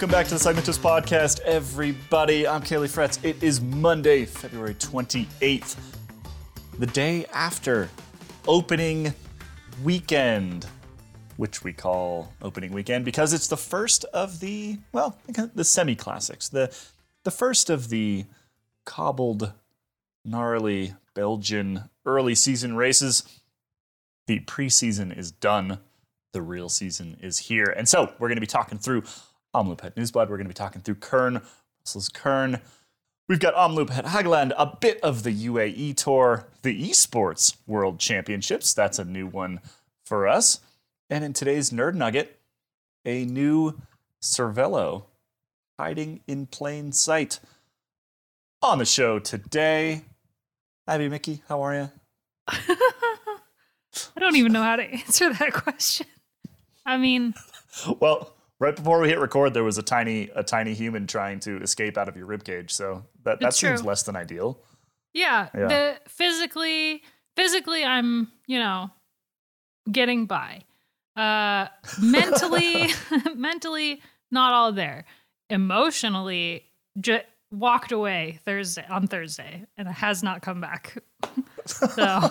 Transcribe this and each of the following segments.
Welcome back to the Segmentus Podcast, everybody. I'm Caley Fretz. It is Monday, February 28th, the day after opening weekend, which we call opening weekend because it's the first of the, well, the semi classics, the, the first of the cobbled, gnarly Belgian early season races. The preseason is done the real season is here. And so we're going to be talking through Omloop Het Nieuwsblad. We're going to be talking through Kuurne, Brussels Kuurne. We've got Omloop Het Hageland, a bit of the UAE Tour, the Esports World Championships. That's a new one for us. And in today's Nerd Nugget, a new Cervelo hiding in plain sight. On the show today, Abby Mickey, how are you? I don't even know how to answer that question. I mean, well, right before we hit record, there was a tiny a tiny human trying to escape out of your rib cage. So that that seems true. less than ideal. Yeah, yeah. The physically physically, I'm you know getting by. Uh, mentally, mentally, not all there. Emotionally, just walked away Thursday on Thursday, and has not come back. so.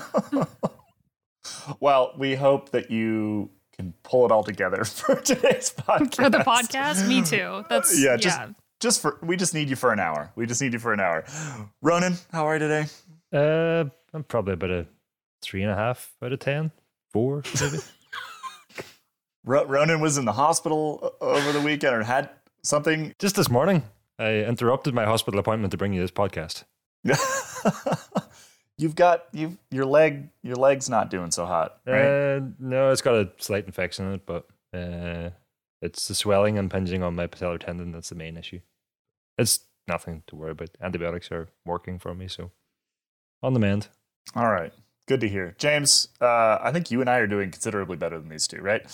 well, we hope that you can pull it all together for today's podcast. For the podcast, me too. That's yeah, just yeah. just for we just need you for an hour. We just need you for an hour. Ronan, how are you today? Uh, I'm probably about a three and a half out of ten, four maybe. Ronan was in the hospital over the weekend or had something. Just this morning, I interrupted my hospital appointment to bring you this podcast. You've got you your leg your leg's not doing so hot, right? Uh, no, it's got a slight infection in it, but uh, it's the swelling and impinging on my patellar tendon that's the main issue. It's nothing to worry about. Antibiotics are working for me, so on the mend. All right, good to hear, James. Uh, I think you and I are doing considerably better than these two, right?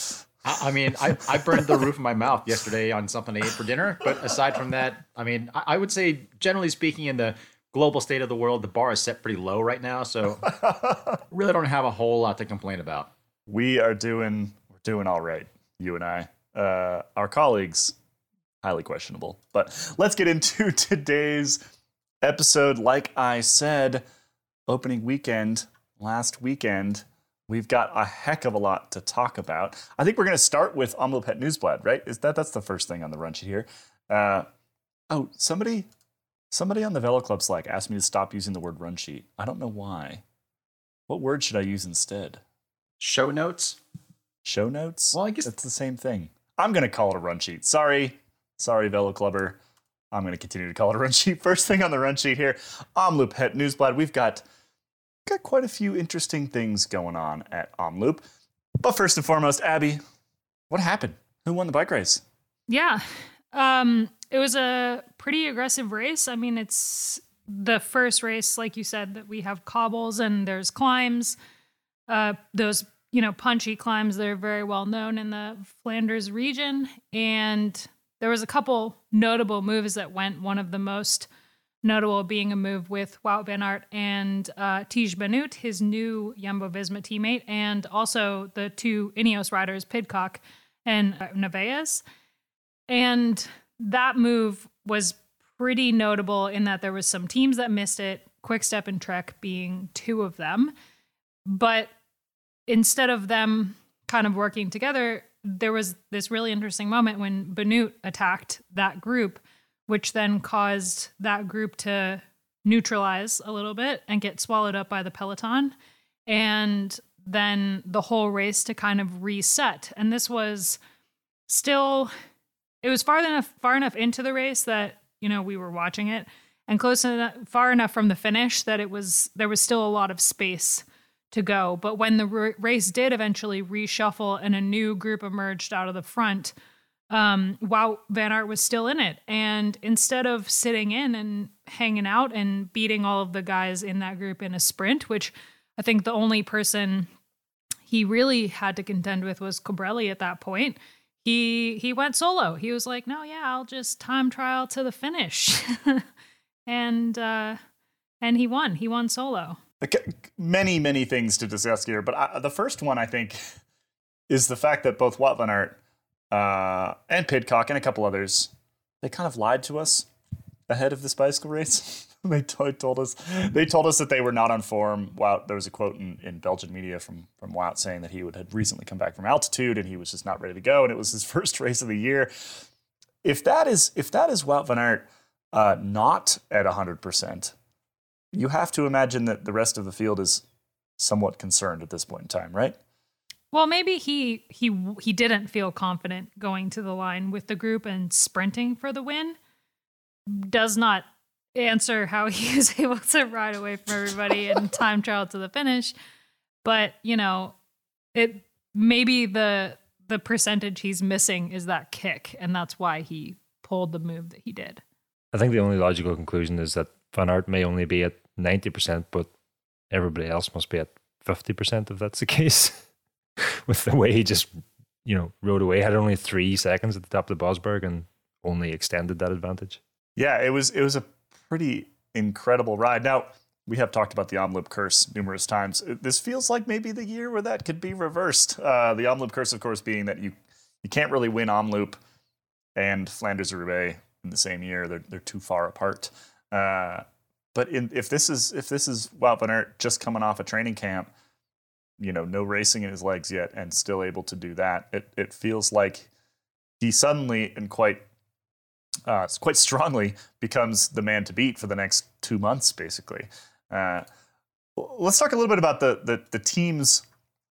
I, mean, I, I burned the roof of my mouth yesterday on something I ate for dinner. But aside from that, I mean, I, I would say, generally speaking, in the global state of the world, the bar is set pretty low right now, so really don't have a whole lot to complain about. We are doing we're doing all right, you and I. Uh, our colleagues, highly questionable. But let's get into today's episode. Like I said, opening weekend last weekend. We've got a heck of a lot to talk about. I think we're going to start with Omloop Het Nieuwsblad, right? Is that that's the first thing on the run sheet here? Uh, oh, somebody Somebody on the Velo Club Slack asked me to stop using the word run sheet. I don't know why. What word should I use instead? Show notes. Show notes? Well, I guess it's the same thing. I'm going to call it a run sheet. Sorry. Sorry, Velo Clubber. I'm going to continue to call it a run sheet. First thing on the run sheet here, Omloop Het Nieuwsblad. We've got got quite a few interesting things going on at Omloop. But first and foremost, Abby, what happened? Who won the bike race? Yeah. Um, it was a pretty aggressive race. I mean, it's the first race, like you said, that we have cobbles and there's climbs. Uh, those, you know, punchy climbs, that are very well known in the Flanders region. And there was a couple notable moves that went. One of the most notable being a move with Wout van Aert and uh, Tiesj Benoot, his new Jumbo Visma teammate, and also the two Ineos riders, Pidcock and uh, Narvaez. And that move was pretty notable in that there was some teams that missed it, Quickstep and Trek being two of them. But instead of them kind of working together, there was this really interesting moment when Benoot attacked that group, which then caused that group to neutralize a little bit and get swallowed up by the peloton. And then the whole race to kind of reset. And this was still it was far enough far enough into the race that you know we were watching it and close enough far enough from the finish that it was there was still a lot of space to go. But when the r- race did eventually reshuffle and a new group emerged out of the front um Wout van Aert was still in it. And instead of sitting in and hanging out and beating all of the guys in that group in a sprint which i think the only person he really had to contend with was Colbrelli at that point he he went solo. He was like, "No, yeah, I'll just time trial to the finish," and uh, and he won. He won solo. Okay, many many things to discuss here, but I, the first one I think is the fact that both Wout van Aert uh, and Pidcock and a couple others they kind of lied to us ahead of this bicycle race. they t- told us they told us that they were not on form. Wout, there was a quote in, in Belgian media from from Wout saying that he would had recently come back from altitude and he was just not ready to go, and it was his first race of the year. If that is if that is Wout van Aert uh, not at hundred percent, you have to imagine that the rest of the field is somewhat concerned at this point in time, right? Well, maybe he he he didn't feel confident going to the line with the group and sprinting for the win. Does not answer how he was able to ride away from everybody and time trial to the finish. But, you know, it maybe the the percentage he's missing is that kick, and that's why he pulled the move that he did. I think the only logical conclusion is that Van Aert may only be at ninety percent, but everybody else must be at fifty percent if that's the case. With the way he just, you know, rode away, had only three seconds at the top of the Bosberg and only extended that advantage. Yeah, it was it was a pretty incredible ride. Now, we have talked about the Omloop curse numerous times. This feels like maybe the year where that could be reversed. Uh, the Omloop curse, of course, being that you you can't really win Omloop and Flanders Roubaix in the same year. They're they're too far apart. Uh, but in, if this is if this is Wout van Aert just coming off a training camp, you know, no racing in his legs yet, and still able to do that, it it feels like he suddenly and quite uh, quite strongly becomes the man to beat for the next two months, basically. Uh, let's talk a little bit about the, the, the teams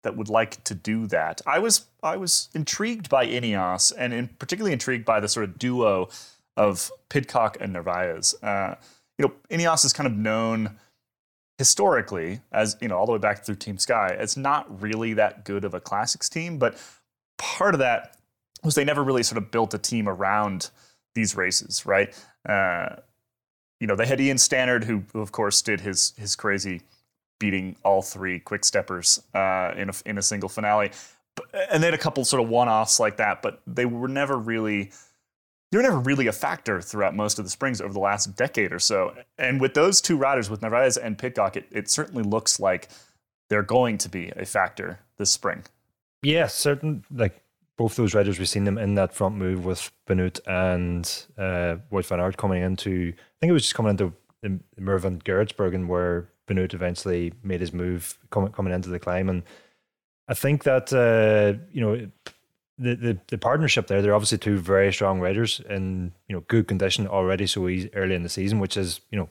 that would like to do that. I was I was intrigued by Ineos, and in particularly intrigued by the sort of duo of Pidcock and Narvaez. Uh, you know, Ineos is kind of known historically as you know all the way back through Team Sky It's not really that good of a classics team, but part of that was they never really sort of built a team around these races, right? Uh, you know, they had Ian Stannard, who, who, of course did his his crazy beating all three quick steppers uh, in a in a single finale, and they had a couple sort of one offs like that, but they were never really they were never really a factor throughout most of the springs over the last decade or so. And with those two riders, with Narvaez and Pidcock, it, it certainly looks like they're going to be a factor this spring. Yeah, certain like both those riders, we've seen them in that front move with Benoot and uh, Wout van Aert coming into, I think it was just coming into Muur van Geraardsbergen where Benoot eventually made his move coming, coming into the climb. And I think that, uh, you know, the, the, the partnership there, they're obviously two very strong riders in, you know, good condition already so early in the season, which is, you know,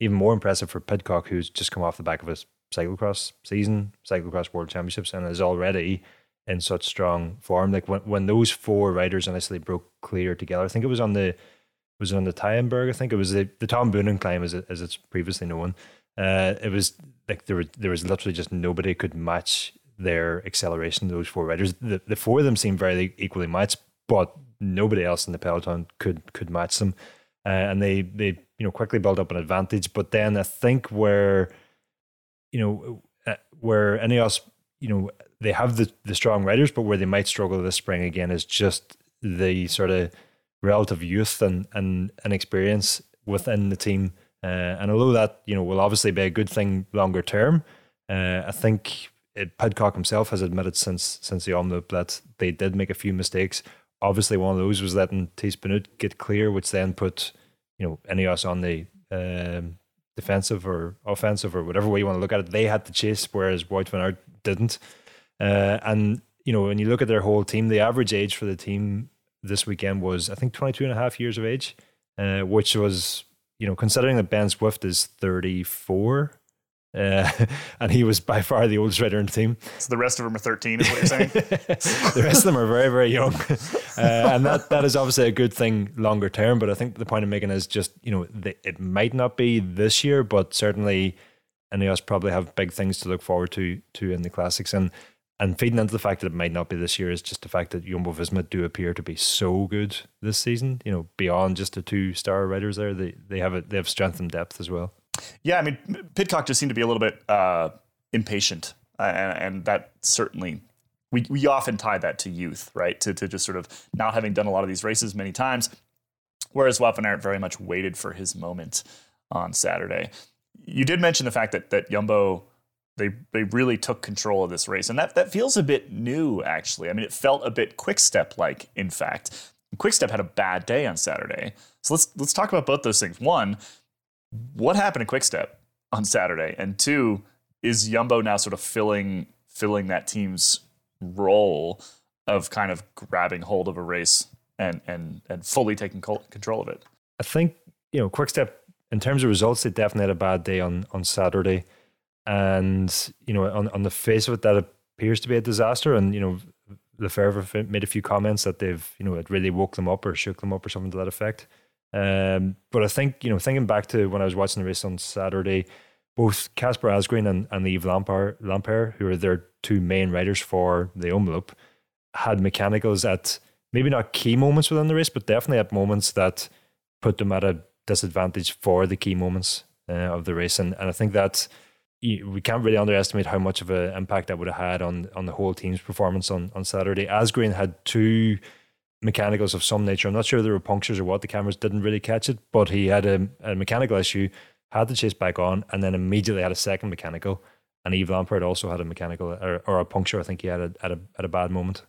even more impressive for Pidcock, who's just come off the back of his cyclocross season, cyclocross world championships, and is already in such strong form. Like when when those four riders initially broke clear together, I think it was on the was on the Taaienberg. I think it was the, the Tom Boonen climb, as it, as it's previously known. Uh, it was like there were there was literally just nobody could match their acceleration. Those four riders, the, the four of them seemed very equally matched, but nobody else in the peloton could could match them. Uh, and they they you know quickly built up an advantage. But then I think where you know uh, where Ineos you know they have the the strong riders, but where they might struggle this spring again is just the sort of relative youth and and, and experience within the team. Uh, and although that you know will obviously be a good thing longer term, uh, I think it, Pidcock himself has admitted since since the Omloop that they did make a few mistakes. Obviously, one of those was letting Benoot get clear, which then put you know Ineos on the um, defensive or offensive or whatever way you want to look at it. They had to chase, whereas Wout van Aert didn't. Uh, and, you know, when you look at their whole team, the average age for the team this weekend was, I think, 22 and a half years of age, uh, which was, you know, considering that Ben Swift is 34. Uh, and he was by far the oldest rider in the team. So the rest of them are 13, is what you're saying? the rest of them are very, very young. Uh, and that, that is obviously a good thing longer term. But I think the point I'm making is just, you know, the, it might not be this year, but certainly Ineos probably have big things to look forward to to in the classics. And and feeding into the fact that it might not be this year is just the fact that Jumbo Visma do appear to be so good this season. You know, beyond just the two star riders there, they they have a, they have strength and depth as well. Yeah, I mean, Pidcock just seemed to be a little bit uh, impatient, and, and, that certainly we we often tie that to youth, right? To to just sort of not having done a lot of these races many times. Whereas Wout van Aert very much waited for his moment on Saturday. You did mention the fact that that Jumbo they they really took control of this race, and that that feels a bit new actually. I mean, it felt a bit Quickstep like, in fact. Quickstep had a bad day on Saturday. So let's let's talk about both those things. One, what happened to Quickstep on Saturday? And two, is Yumbo now sort of filling filling that team's role of kind of grabbing hold of a race and and and fully taking control of it? I think you know Quickstep in terms of results, they definitely had a bad day on on Saturday, and you know on on the face of it, that appears to be a disaster. And you know Lefevere made a few comments that they've you know it really woke them up or shook them up or something to that effect. Um, but I think you know thinking back to when I was watching the race on Saturday, both Casper Asgreen and, and Yves Lampaert, Lampaert, who are their two main riders for the Omloop, had mechanicals at maybe not key moments within the race, but definitely at moments that put them at a disadvantage for the key moments uh, of the race. And, and I think that we can't really underestimate how much of an impact that would have had on on the whole team's performance on, on Saturday. Asgreen had two mechanicals of some nature. I'm not sure there were punctures or what. The cameras didn't really catch it, but he had a, a mechanical issue, had to chase back on, and then immediately had a second mechanical. And Yves Lampaert also had a mechanical or, or a puncture. I think he had a, at a at a bad moment.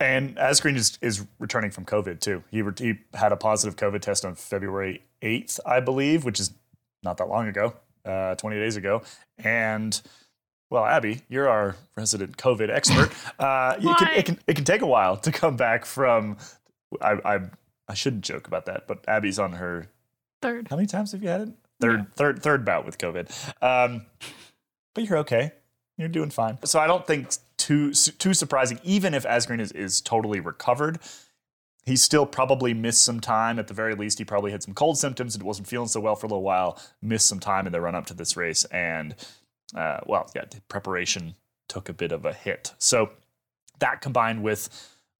And Asgreen is, is returning from COVID too. He, re- he had a positive COVID test on February 8th, I believe, which is not that long ago, uh, 20 days ago. And well, Abby, you're our resident COVID expert. Uh, it, can, it, can, it can take a while to come back from. I, I I shouldn't joke about that, but Abby's on her third. How many times have you had it? Third, yeah. third, third bout with COVID. Um, but you're okay. You're doing fine. So I don't think too too surprising. Even if Asgreen is is totally recovered, he still probably missed some time. At the very least, he probably had some cold symptoms and wasn't feeling so well for a little while. Missed some time in the run up to this race, and uh, well, yeah, preparation took a bit of a hit. So that combined with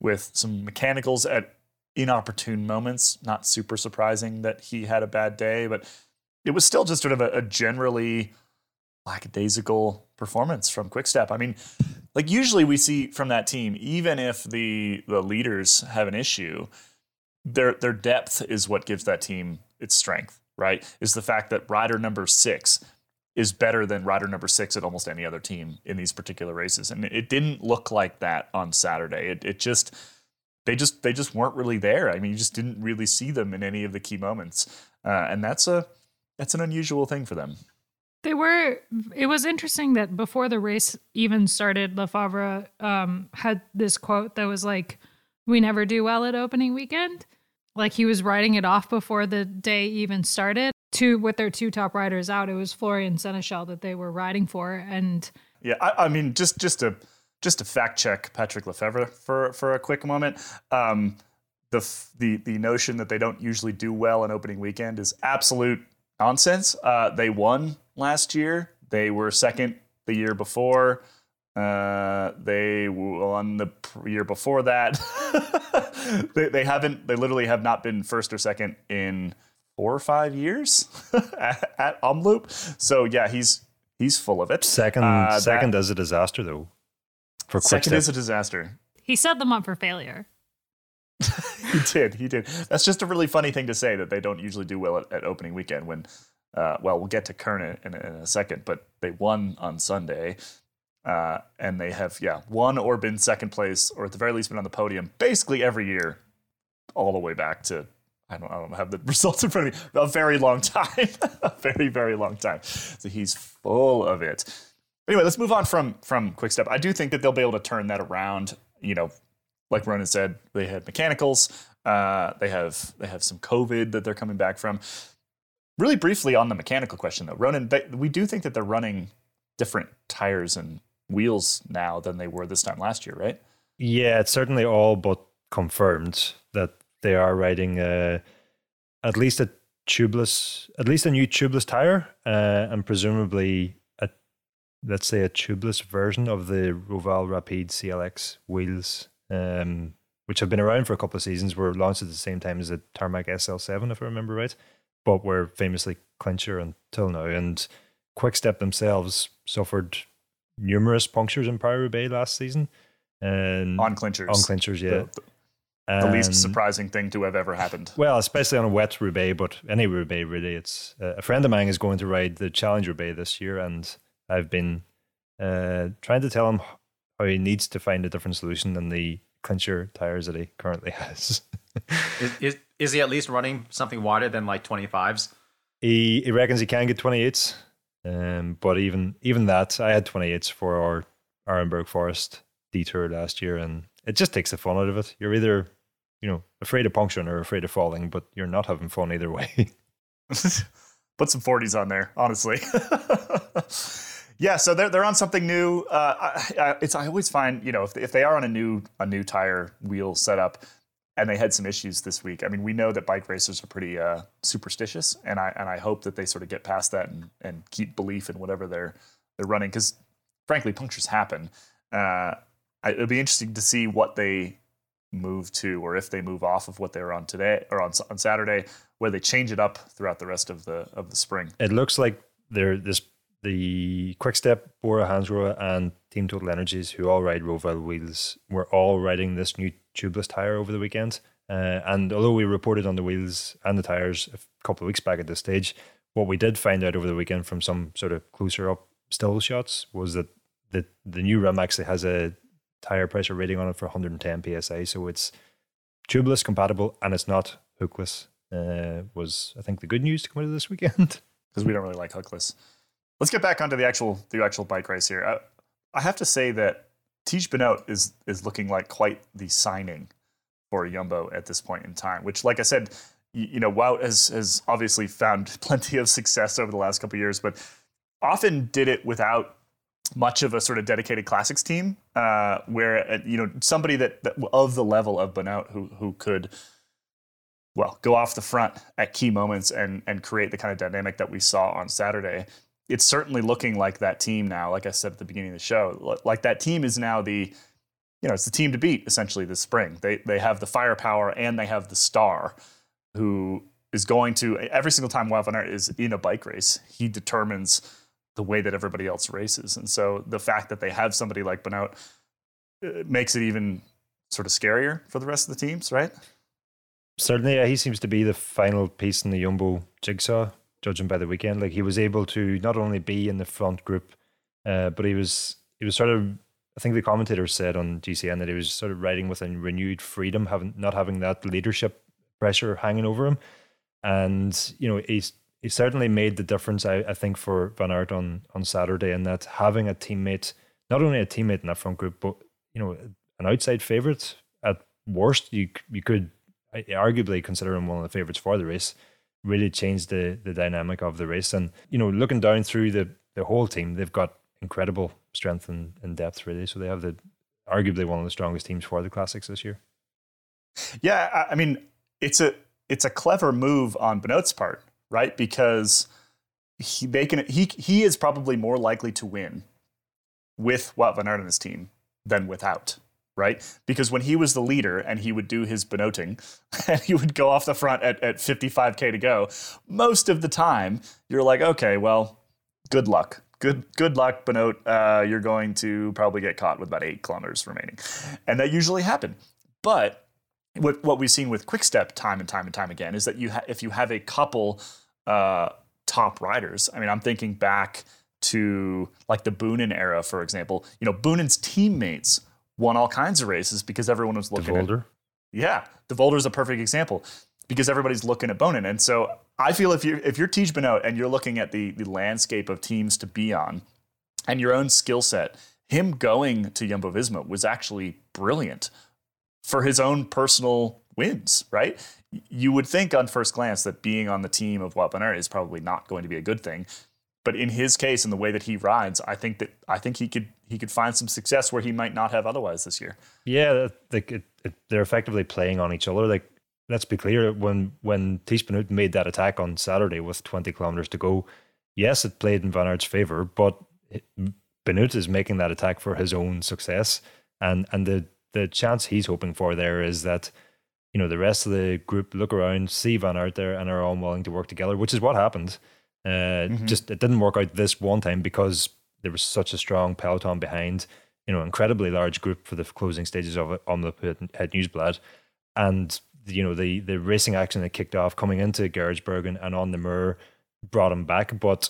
with some mechanicals at inopportune moments, not super surprising that he had a bad day, but it was still just sort of a, a generally lackadaisical performance from Quickstep. I mean, like usually we see from that team, even if the the leaders have an issue, their their depth is what gives that team its strength, right? Is the fact that rider number six is better than rider number six at almost any other team in these particular races. And it didn't look like that on Saturday. It it just they just they just weren't really there. I mean, you just didn't really see them in any of the key moments, uh, and that's a that's an unusual thing for them. They were. It was interesting that before the race even started, Lefevere um, had this quote that was like, "We never do well at opening weekend." Like he was writing it off before the day even started. Two with their two top riders out, it was Florian Seneschal that they were riding for, and yeah, I, I mean, just just to just to fact check Patrick Lefevere for for a quick moment. Um, the the the notion that they don't usually do well in opening weekend is absolute nonsense. Uh, they won last year. They were second the year before. Uh, they won the year before that. they, they haven't. They literally have not been first or second in four or five years at, at Omloop. So yeah, he's he's full of it. Second, uh, second that, is a disaster though. For second is a disaster. He set them up for failure. he did. He did. That's just a really funny thing to say that they don't usually do well at, at opening weekend. When, uh, well, we'll get to Kuurne in, in, in, a second, but they won on Sunday, uh, and they have yeah won or been second place or at the very least been on the podium basically every year, all the way back to I don't, I don't have the results in front of me. A very long time, a very very long time. So he's full of it. Anyway, let's move on from from Quickstep. I do think that they'll be able to turn that around. You know, like Ronan said, they had mechanicals. Uh, they have they have some COVID that they're coming back from. Really briefly on the mechanical question though, Ronan, we do think that they're running different tires and wheels now than they were this time last year, right? Yeah, it's certainly all but confirmed that they are riding uh, at least a tubeless, at least a new tubeless tire, uh, and presumably a let's say a tubeless version of the Roval Rapide CLX wheels um, which have been around for a couple of seasons, were launched at the same time as the Tarmac SL7, if I remember right, but were famously clincher until now. And Quickstep themselves suffered numerous punctures in Paris-Roubaix last season. And on clinchers. On clinchers, yeah. The, the, the least surprising thing to have ever happened. Well, especially on a wet Roubaix, but any Roubaix really. It's uh, a friend of mine is going to ride the Challenge Roubaix this year, and I've been uh, trying to tell him how he needs to find a different solution than the clincher tires that he currently has. is, is is he at least running something wider than like 25s? He he reckons he can get 28s. Um, but even even that, I had 28s for our Arenberg Forest detour last year, and it just takes the fun out of it. You're either, you know, afraid of puncturing or afraid of falling, but you're not having fun either way. Put some 40s on there, honestly. yeah, so they're, they're on something new. Uh, I, I, it's I always find you know if, if they are on a new a new tire wheel setup, and they had some issues this week. I mean, we know that bike racers are pretty uh, superstitious, and I and I hope that they sort of get past that and, and keep belief in whatever they're they're running because frankly, punctures happen. Uh, it'll be interesting to see what they move to, or if they move off of what they were on today or on on Saturday, where they change it up throughout the rest of the of the spring. It looks like they're this the Quickstep, Bora Hansgrohe, and Team Total Energies, who all ride Roval wheels, were all riding this new tubeless tire over the weekend. Uh, and although we reported on the wheels and the tires a couple of weeks back at this stage, what we did find out over the weekend from some sort of closer up still shots was that the the new rim actually has a tire pressure rating on it for 110 psi, so it's tubeless compatible and it's not hookless. Uh, was I think the good news to come out of this weekend because we don't really like hookless. Let's get back onto the actual the actual bike race here. I, I have to say that Tiesj Benoot is is looking like quite the signing for Yumbo at this point in time. Which, like I said, you, you know, Wout has has obviously found plenty of success over the last couple years, but often did it without much of a sort of dedicated classics team, uh, where uh, you know somebody that, that, of the level of Benoot who who could well go off the front at key moments and and create the kind of dynamic that we saw on Saturday. It's certainly looking like that team now. Like I said at the beginning of the show, like that team is now the you know it's the team to beat essentially this spring. They they have the firepower and they have the star who is going to every single time van is in a bike race, he determines the way that everybody else races. And so the fact that they have somebody like Benoot uh, makes it even sort of scarier for the rest of the teams, right? Certainly, yeah, he seems to be the final piece in the Jumbo jigsaw, judging by the weekend. Like he was able to not only be in the front group, uh, but he was he was sort of. I think the commentator said on GCN that he was sort of riding with a renewed freedom, having not having that leadership pressure hanging over him, and you know he's he certainly made the difference, I, I think, for Van Aert on, on Saturday, in that having a teammate, not only a teammate in that front group, but you know, an outside favourite at worst, you you could arguably consider him one of the favourites for the race. Really changed the the dynamic of the race, and you know, looking down through the the whole team, they've got incredible strength and, and depth, really. So they have the arguably one of the strongest teams for the classics this year. Yeah, I mean, it's a it's a clever move on Benoot's part right? Because he they can he he is probably more likely to win with Wout van Aert on his team than without, right? Because when he was the leader and he would do his Benooting and he would go off the front at, at 55k to go, most of the time you're like, okay, well, good luck. Good good luck, Benoot. Uh, you're going to probably get caught with about eight kilometers remaining. And that usually happened. But what what we've seen with Quickstep time and time and time again is that you ha- if you have a couple uh, top riders, I mean, I'm thinking back to like the Boonen era, for example. You know, Boonen's teammates won all kinds of races because everyone was looking De Volder. at. Yeah, De Volder is a perfect example because everybody's looking at Boonen, and so I feel if you're if you're Tiesj Benoot and you're looking at the the landscape of teams to be on, and your own skill set, him going to Jumbo Visma was actually brilliant for his own personal wins, right? You would think on first glance that being on the team of van is probably not going to be a good thing. But in his case, in the way that he rides, I think that I think he could he could find some success where he might not have otherwise this year. Yeah, it, they're effectively playing on each other. Like let's be clear, when when Benoot made that attack on Saturday with 20 kilometers to go, yes, it played in Van Aert's favor, but Benoot is making that attack for his own success, and and the the chance he's hoping for there is that you know the rest of the group look around, see Van Aert there, and are all willing to work together, which is what happened. Uh, mm-hmm. Just it didn't work out this one time because there was such a strong peloton behind. You know, incredibly large group for the closing stages of it on the Het Nieuwsblad, and you know the the racing action that kicked off coming into Geraardsbergen and, on the Mur brought him back. But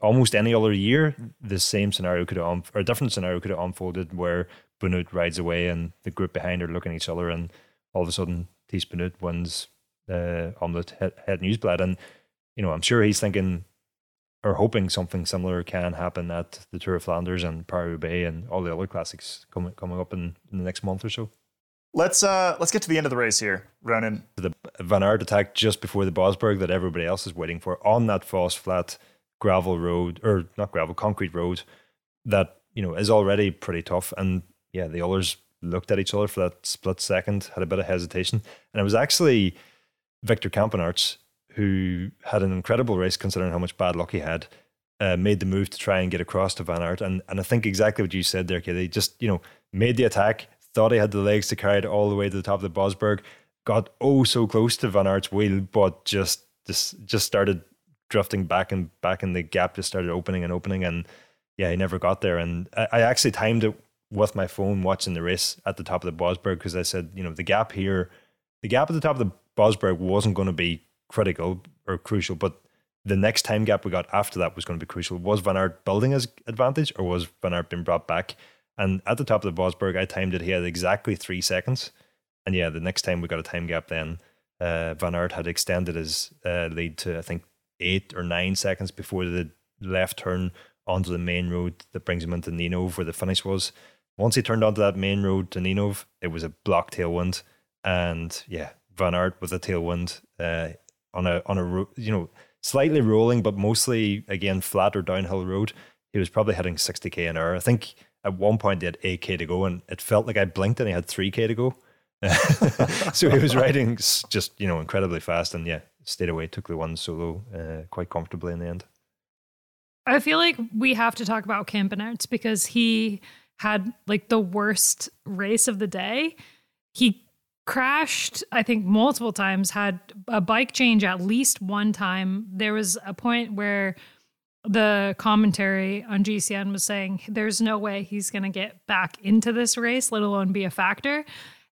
almost any other year, the same scenario could have or a different scenario could have unfolded where Benoot rides away and the group behind are looking at each other and all of a sudden Tiesj Benoot wins uh, Omloop Het, Het Nieuwsblad. And, you know, I'm sure he's thinking or hoping something similar can happen at the Tour of Flanders and Paris Bay and all the other classics coming coming up in, in the next month or so. Let's uh let's get to the end of the race here, Ronan. The Van Aert attack just before the Bosberg that everybody else is waiting for on that false flat gravel road or not gravel concrete road that you know is already pretty tough and yeah the others looked at each other for that split second had a bit of hesitation and it was actually Victor Campenaerts who had an incredible race considering how much bad luck he had uh, made the move to try and get across to Van Aert. And and I think exactly what you said there Katie just you know made the attack thought he had the legs to carry it all the way to the top of the Bosberg got oh so close to Van Aert's wheel but just just just started drifting back and back and the gap just started opening and opening. And yeah he never got there. And I, I actually timed it with my phone watching the race at the top of the Bosberg because I said you know the gap here the gap at the top of the Bosberg wasn't going to be critical or crucial but the next time gap we got after that was going to be crucial. Was Van Aert building his advantage or was Van Aert being brought back? And at the top of the Bosberg I timed it he had exactly three seconds. And yeah the next time we got a time gap then uh, Van Aert had extended his uh, lead to I think eight or nine seconds before the left turn onto the main road that brings him into Ninove where the finish was. Once he turned onto that main road to Ninove, it was a block tailwind, and yeah, Van Aert with a tailwind uh, on a on a you know slightly rolling, but mostly again flat or downhill road. He was probably hitting 60k an hour. I think at one point he had 8k to go, and it felt like I blinked and he had 3k to go. so he was riding just you know incredibly fast, and yeah, stayed away, took the one solo uh, quite comfortably in the end. I feel like we have to talk about Campenaerts because he had like the worst race of the day. He crashed, I think, multiple times, had a bike change at least one time. There was a point where the commentary on GCN was saying there's no way he's going to get back into this race, let alone be a factor.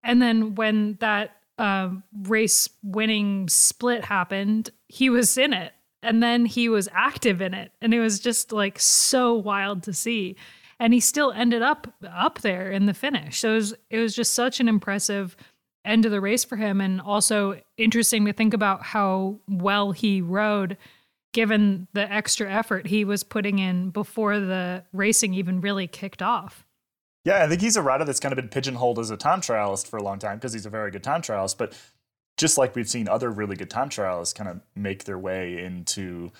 And then when that um, race winning split happened, he was in it. And then he was active in it. And it was just like so wild to see. And he still ended up up there in the finish. So it was, it was just such an impressive end of the race for him. And also interesting to think about how well he rode given the extra effort he was putting in before the racing even really kicked off. Yeah, I think he's a rider that's kind of been pigeonholed as a time trialist for a long time because he's a very good time trialist. But just like we've seen other really good time trialists kind of make their way into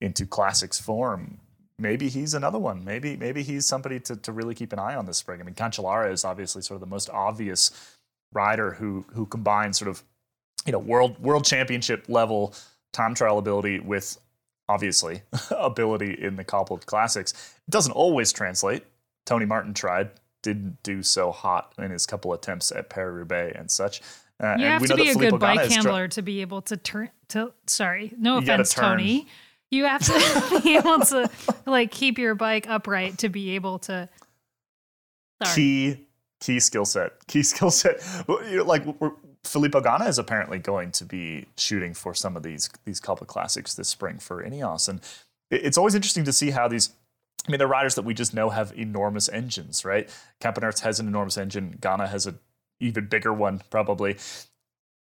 into classics form, maybe he's another one. Maybe maybe he's somebody to, to really keep an eye on this spring. I mean, Cancellara is obviously sort of the most obvious rider who who combines sort of you know world world championship level time trial ability with obviously ability in the cobbled classics. It doesn't always translate. Tony Martin tried didn't do so hot in his couple attempts at Paris Roubaix and such. Uh, you and have to be a good bike Ganna is tr- handler to be able to turn to. Sorry, no offense. Tony. You have to be able to like keep your bike upright to be able to. Sorry. key key skill set. Key skill set. Like Filippo Ganna is apparently going to be shooting for some of these these couple classics this spring for Ineos, and it's always interesting to see how these. I mean, the riders that we just know have enormous engines, right? Campenaerts has an enormous engine. Ganna has an even bigger one, probably.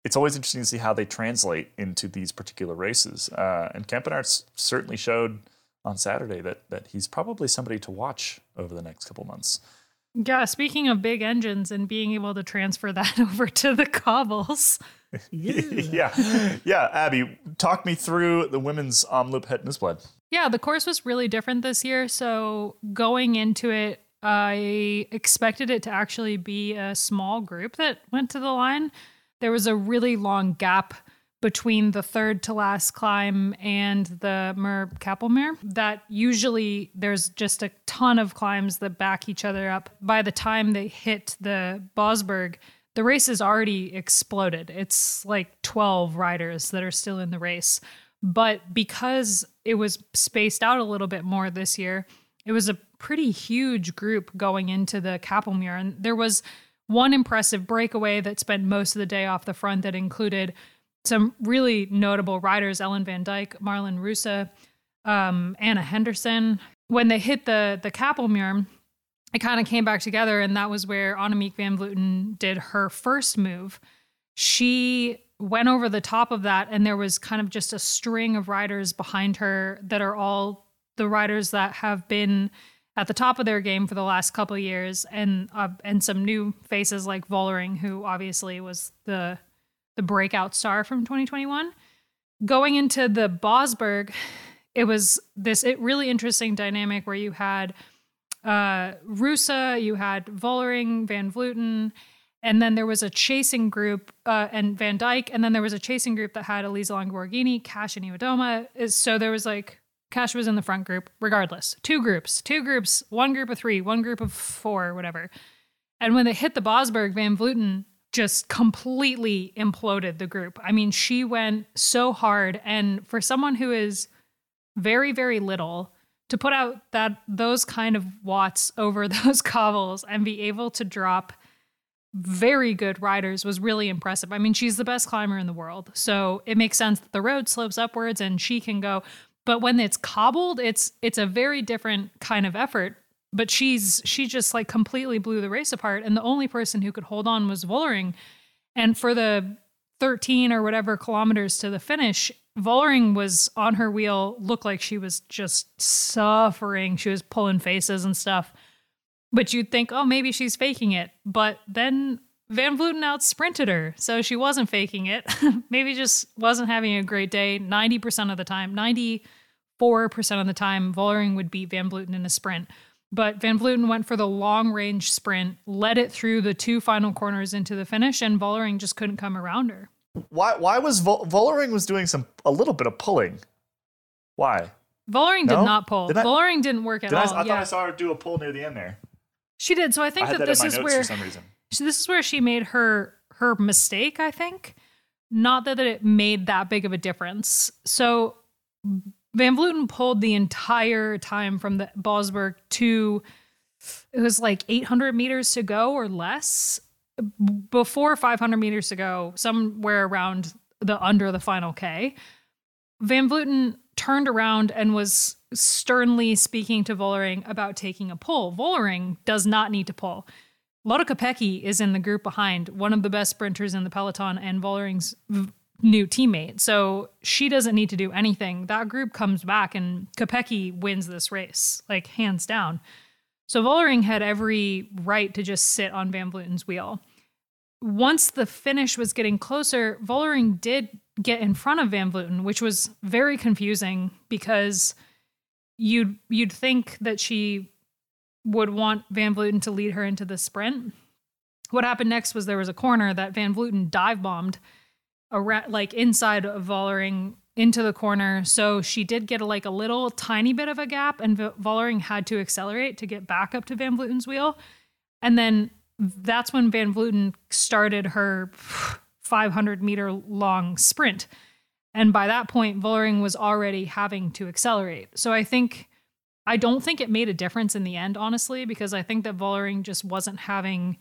It's always interesting to see how they translate into these particular races. Uh, and Campenaerts certainly showed on Saturday that that he's probably somebody to watch over the next couple months. Yeah, speaking of big engines and being able to transfer that over to the cobbles. yeah. yeah. Abby, talk me through the women's Omloop Het Nieuwsblad. Yeah, the course was really different this year. So going into it, I expected it to actually be a small group that went to the line. There was a really long gap between the third to last climb and the Muur Kapelmuur that usually there's just a ton of climbs that back each other up. By the time they hit the Bosberg, the race has already exploded. It's like 12 riders that are still in the race. But because it was spaced out a little bit more this year, it was a pretty huge group going into the Kapelmuur. And there was one impressive breakaway that spent most of the day off the front that included some really notable riders Ellen Van Dijk, Marlen Reusser, um, Anna Henderson. When they hit the, the Kapelmuur, it kind of came back together, and that was where Annemiek van Vleuten did her first move. she went over the top of that, and there was kind of just a string of riders behind her that are all the riders that have been at the top of their game for the last couple years, and uh, and some new faces like Vollering, who obviously was the the breakout star from 2021. Going into the Bosberg, it was this it really interesting dynamic where you had uh, Reusser, you had Vollering, Van Vleuten, and then there was a chasing group uh, and Van Dijk, and then there was a chasing group that had Elisa Longo Cash, and Niewiadoma. So there was like Cash was in the front group, regardless. Two groups, two groups, one group of three, one group of four, whatever. And when they hit the Bosberg, Van Vleuten just completely imploded the group. I mean, she went so hard. And for someone who is very, very little, to put out that those kind of watts over those cobbles and be able to drop very good riders was really impressive. I mean, she's the best climber in the world. So it makes sense that the road slopes upwards and she can go. But when it's cobbled, it's it's a very different kind of effort. But she's she just like completely blew the race apart. And the only person who could hold on was Vollering. And for the 13 or whatever kilometers to the finish, Vollering was on her wheel, looked like she was just suffering. She was pulling faces and stuff. But you'd think, oh, maybe she's faking it. But then Van Vleuten out sprinted her. So she wasn't faking it. maybe just wasn't having a great day 90% of the time. 94% of the time, Vollering would beat Van Vleuten in a sprint. But Van Vleuten went for the long range sprint, led it through the two final corners into the finish, and Vollering just couldn't come around her. Why? Why was Vol- Vollering was doing some a little bit of pulling? Why? Vollering No? did not pull. Did I- Vollering didn't work at Did I, I all. thought I saw her do a pull near the end there. she did. So I think that that, this is where for some reason. So this is where she made her her mistake, I think. Not that it made that big of a difference. So Van Vleuten pulled the entire time from the Bosberg to it was like 800 meters to go or less before 500 meters to go, somewhere around the under the final K. Van Vleuten turned around and was sternly speaking to Vollering about taking a pull. Vollering does not need to pull. Lotte Kopecky is in the group behind, one of the best sprinters in the peloton and Vollering's new teammate. So she doesn't need to do anything. That group comes back and Kopecky wins this race, like hands down. So Vollering had every right to just sit on Van Vleuten's wheel. Once the finish was getting closer, Vollering did get in front of Van Vleuten, which was very confusing because you'd you'd think that she would want Van Vleuten to lead her into the sprint. What happened next was there was a corner that Van Vleuten dive bombed around, like inside of Vollering into the corner. So she did get a, like a little tiny bit of a gap, and Vollering had to accelerate to get back up to Van Vleuten's wheel. And then that's when Van Vleuten started her 500 meter long sprint. And by that point, Vollering was already having to accelerate. So I think, I don't think it made a difference in the end, honestly, because I think that Vollering just wasn't having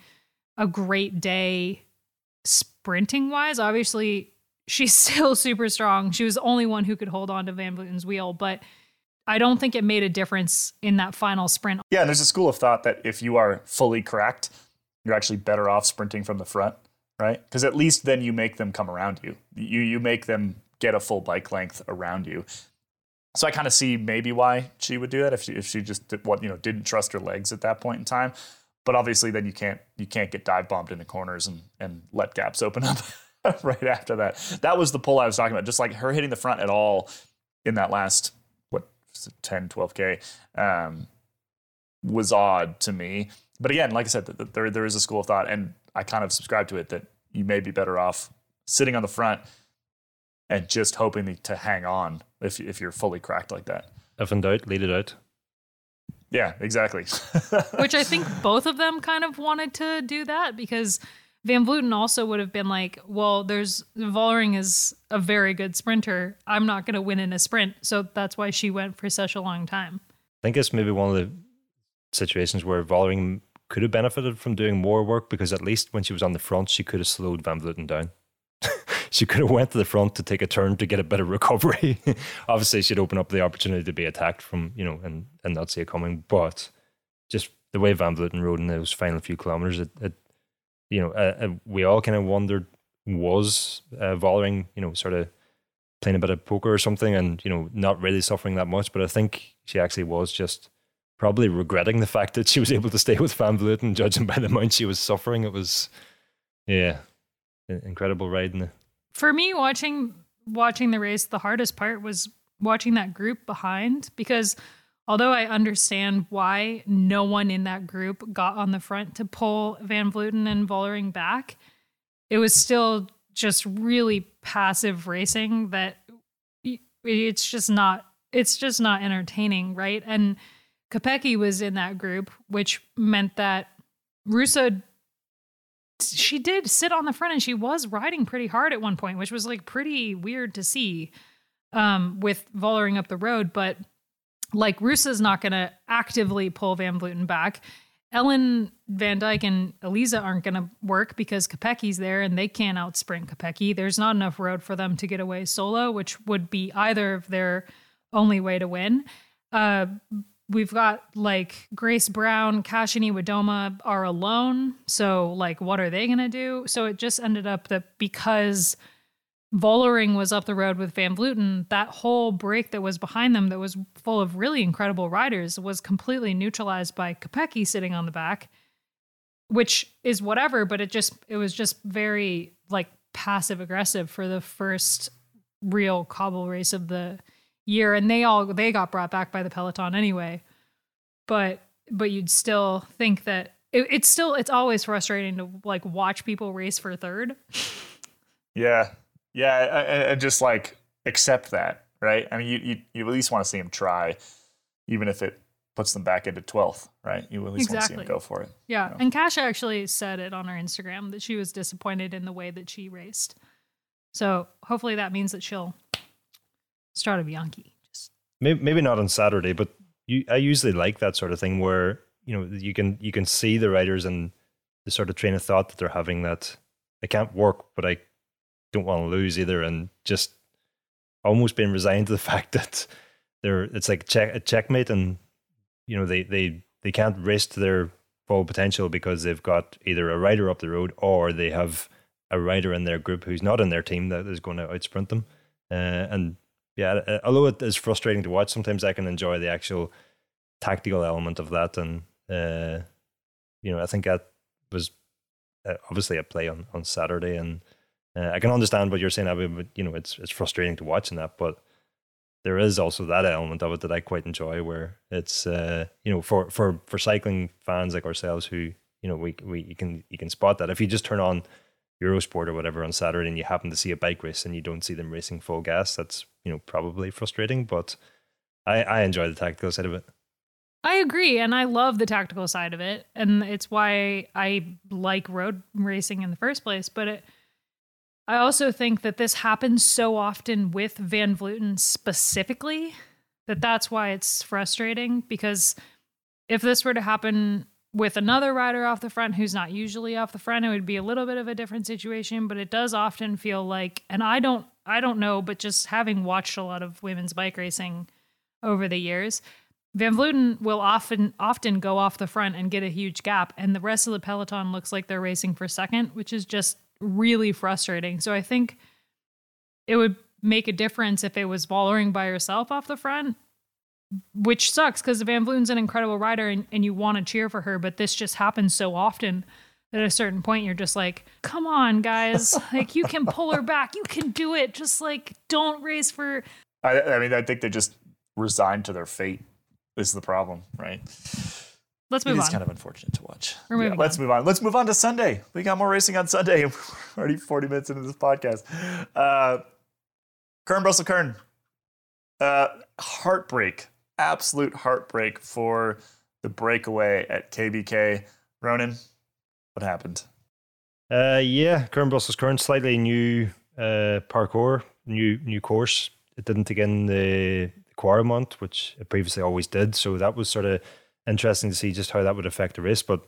a great day sprinting wise. Obviously, she's still super strong. She was the only one who could hold on to Van Vleuten's wheel, but I don't think it made a difference in that final sprint. Yeah, and there's a school of thought that if you are fully correct, you're actually better off sprinting from the front, right? Because at least then you make them come around you. You you make them get a full bike length around you. So I kind of see maybe why she would do that if she if she just did, what you know didn't trust her legs at that point in time. But obviously, then you can't you can't get dive bombed into corners and and let gaps open up right after that. That was the pull I was talking about. Just like her hitting the front at all in that last what 10 12k um, was odd to me. But again, like I said, th- th- there there is a school of thought, and I kind of subscribe to it that you may be better off sitting on the front and just hoping to hang on if if you're fully cracked like that. If in doubt, lead it out. Yeah, exactly. which I think both of them kind of wanted to do that because Van Vleuten also would have been like, well, there's Vollering is a very good sprinter. I'm not going to win in a sprint. So that's why she went for such a long time. I think it's maybe one of the situations where Vollering could have benefited from doing more work because at least when she was on the front, she could have slowed Van Vleuten down. she could have went to the front to take a turn to get a better recovery. Obviously, she'd open up the opportunity to be attacked from you know and and not see it coming. But just the way Van Vleuten rode in those final few kilometers, it, it you know, uh, uh, we all kind of wondered was uh, Vollering, you know, sort of playing a bit of poker or something, and you know, not really suffering that much. But I think she actually was just probably regretting the fact that she was able to stay with Van Vleuten, judging by the amount she was suffering. It was, yeah, incredible riding. For me, watching watching the race, the hardest part was watching that group behind because although I understand why no one in that group got on the front to pull Van Vleuten and Vollering back, it was still just really passive racing that it's just not it's just not entertaining, right? And Kopecky was in that group, which meant that Reusser she did sit on the front and she was riding pretty hard at one point, which was like pretty weird to see um, with Vollering up the road. But like Reusser's not going to actively pull Van Vleuten back. Ellen Van Dijk and Elisa aren't going to work because Kopecky's there and they can't outsprint Kopecky. There's not enough road for them to get away solo, which would be either of their only way to win. Uh, we've got like Grace Brown, Kasia Niewiadoma are alone. So like what are they gonna do? So it just ended up that because Vollering was up the road with Van Vleuten, that whole break that was behind them that was full of really incredible riders was completely neutralized by Kopecky sitting on the back, which is whatever, but it just it was just very like passive aggressive for the first real cobble race of the year and they all they got brought back by the peloton anyway. But but you'd still think that it, it's still it's always frustrating to like watch people race for third. Yeah. Yeah and just like accept that right? I mean you, you, you at least want to see them try even if it puts them back into 12th right? You at least exactly. want to see them go for it yeah you know? and kasia actually said it on her instagram that she was disappointed in the way that she raced. So hopefully that means that she'll Strade Bianchi. Just maybe, maybe not on Saturday, but you, I usually like that sort of thing where you know you can you can see the riders and the sort of train of thought that they're having that I can't work, but I don't want to lose either, and just almost being resigned to the fact that they're it's like check, a checkmate, and you know they they they can't to their full potential because they've got either a rider up the road or they have a rider in their group who's not in their team that is going to outsprint them. Uh, and yeah, although it is frustrating to watch, sometimes I can enjoy the actual tactical element of that. And, uh, you know, I think that was uh, obviously a play on, on Saturday. And uh, I can understand what you're saying, Abby, but, you know, it's, it's frustrating to watch in that. But there is also that element of it that I quite enjoy where it's, uh, you know, for, for, for cycling fans like ourselves who, you know, we, we, you can, you can spot that. If you just turn on, Eurosport or whatever on Saturday and you happen to see a bike race and you don't see them racing full gas, that's you know probably frustrating. But I, I enjoy the tactical side of it. I agree, and I love the tactical side of it, and it's why I like road racing in the first place. But it, I also think that this happens so often with Van Vleuten specifically that that's why it's frustrating because if this were to happen with another rider off the front who's not usually off the front it would be a little bit of a different situation but it does often feel like and i don't i don't know but just having watched a lot of women's bike racing over the years van vleuten will often often go off the front and get a huge gap and the rest of the peloton looks like they're racing for second which is just really frustrating. So i think it would make a difference if it was Vollering by herself off the front which sucks because Van Vleuten's an incredible rider and, and you want to cheer for her, but this just happens so often that at a certain point you're just like, come on, guys. like you can pull her back. You can do it. Just like don't race for I, I mean, I think they just resigned to their fate is the problem, right? Let's move it on. It's kind of unfortunate to watch. Yeah, let's move on. Let's move on to Sunday. We got more racing on Sunday. We're already 40 minutes into this podcast. Uh, Kuurne Brussel Kuurne. Uh, heartbreak absolute heartbreak for the breakaway at KBK. Ronan, what happened? Uh, yeah, Kuurne Brussels Kuurne, slightly new uh, parcours, new new course. It didn't again in the, the which it previously always did. So that was sort of interesting to see just how that would affect the race. But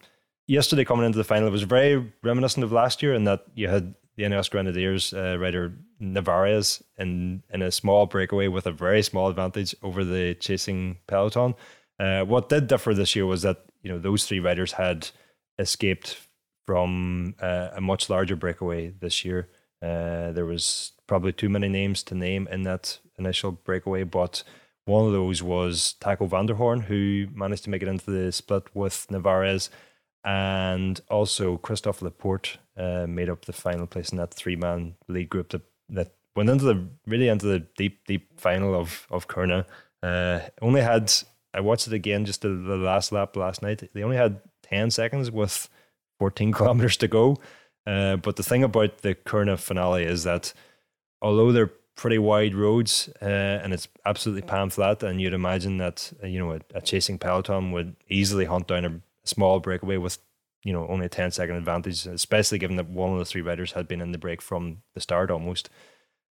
yesterday coming into the final, it was very reminiscent of last year in that you had the Ineos Grenadiers uh, rider Narvaez in in a small breakaway with a very small advantage over the chasing peloton. Uh, what did differ this year was that you know those three riders had escaped from uh, a much larger breakaway this year. Uh, there was probably too many names to name in that initial breakaway, but one of those was Taco van der Hoorn, who managed to make it into the split with Narvaez, and also Christophe Laporte uh, made up the final place in that three-man lead group that, that went into the really into the deep, deep final of of Kuurne. Uh, only had I watched it again just the, the last lap last night. They only had ten seconds with fourteen kilometers to go. Uh, but the thing about the Kuurne finale is that although they're pretty wide roads uh, and it's absolutely pan flat, and you'd imagine that uh, you know a, a, chasing peloton would easily hunt down a, small breakaway with you know only a 10 second advantage, especially given that one of the three riders had been in the break from the start almost.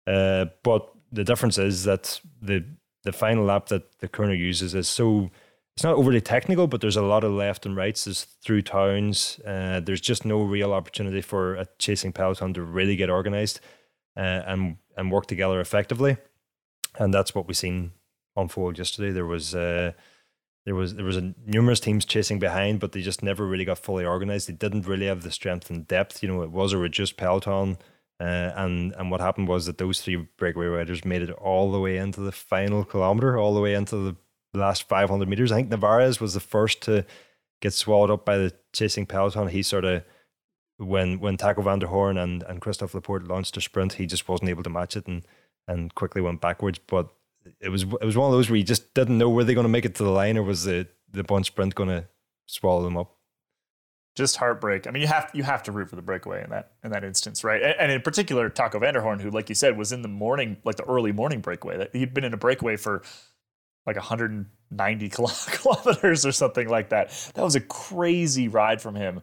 Uh, but the difference is that the the final lap that the Kuurne uses is so it's not overly technical, but there's a lot of left and rights. There's through towns. Uh, there's just no real opportunity for a chasing peloton to really get organized uh, and and work together effectively. And that's what we've seen unfold yesterday. There was uh, there was there was a, numerous teams chasing behind, but they just never really got fully organized. They didn't really have the strength and depth. You know, it was a reduced peloton. Uh, and and what happened was that those three breakaway riders made it all the way into the final kilometer, all the way into the last 500 meters. I think Narvaez was the first to get swallowed up by the chasing peloton. He sort of when when Taco van der Hoorn and, and Christophe Laporte launched a sprint, he just wasn't able to match it and and quickly went backwards. But it was it was one of those where you just didn't know were they going to make it to the line or was the the bunch sprint going to swallow them up. Just heartbreak. I mean, you have you have to root for the breakaway in that in that instance, right? And, and in particular, Taco van der Hoorn, who, like you said, was in the morning, like the early morning breakaway. That he'd been in a breakaway for like 190 kilometers or something like that. That was a crazy ride from him.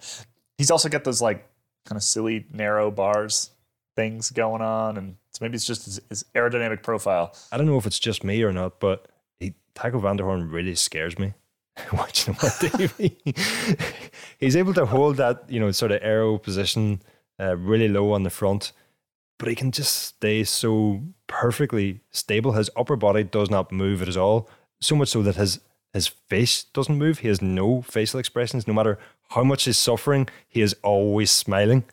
He's also got those like kind of silly narrow bars things going on, and so maybe it's just his, his aerodynamic profile. I don't know if it's just me or not, but he, Taco van der Hoorn really scares me. Watching him on TV, he's able to hold that you know sort of aero position uh, really low on the front, but he can just stay so perfectly stable. His upper body does not move at all. So much so that his his face doesn't move. He has no facial expressions. No matter how much he's suffering, he is always smiling.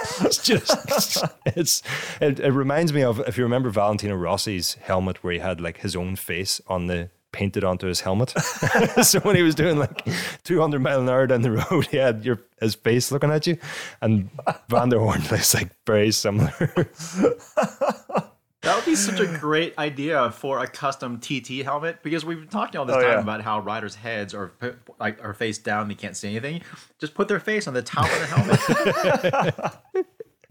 it's just it's it, it reminds me of if you remember Valentino Rossi's helmet where he had like his own face on the painted onto his helmet. so when he was doing like 200 mile an hour down the road, he had your his face looking at you, and Van der Hoorn looks like very similar. That would be such a great idea for a custom TT helmet because we've been talking all this oh, time yeah. about how riders' heads are like are face down; they can't see anything. Just put their face on the top of the helmet.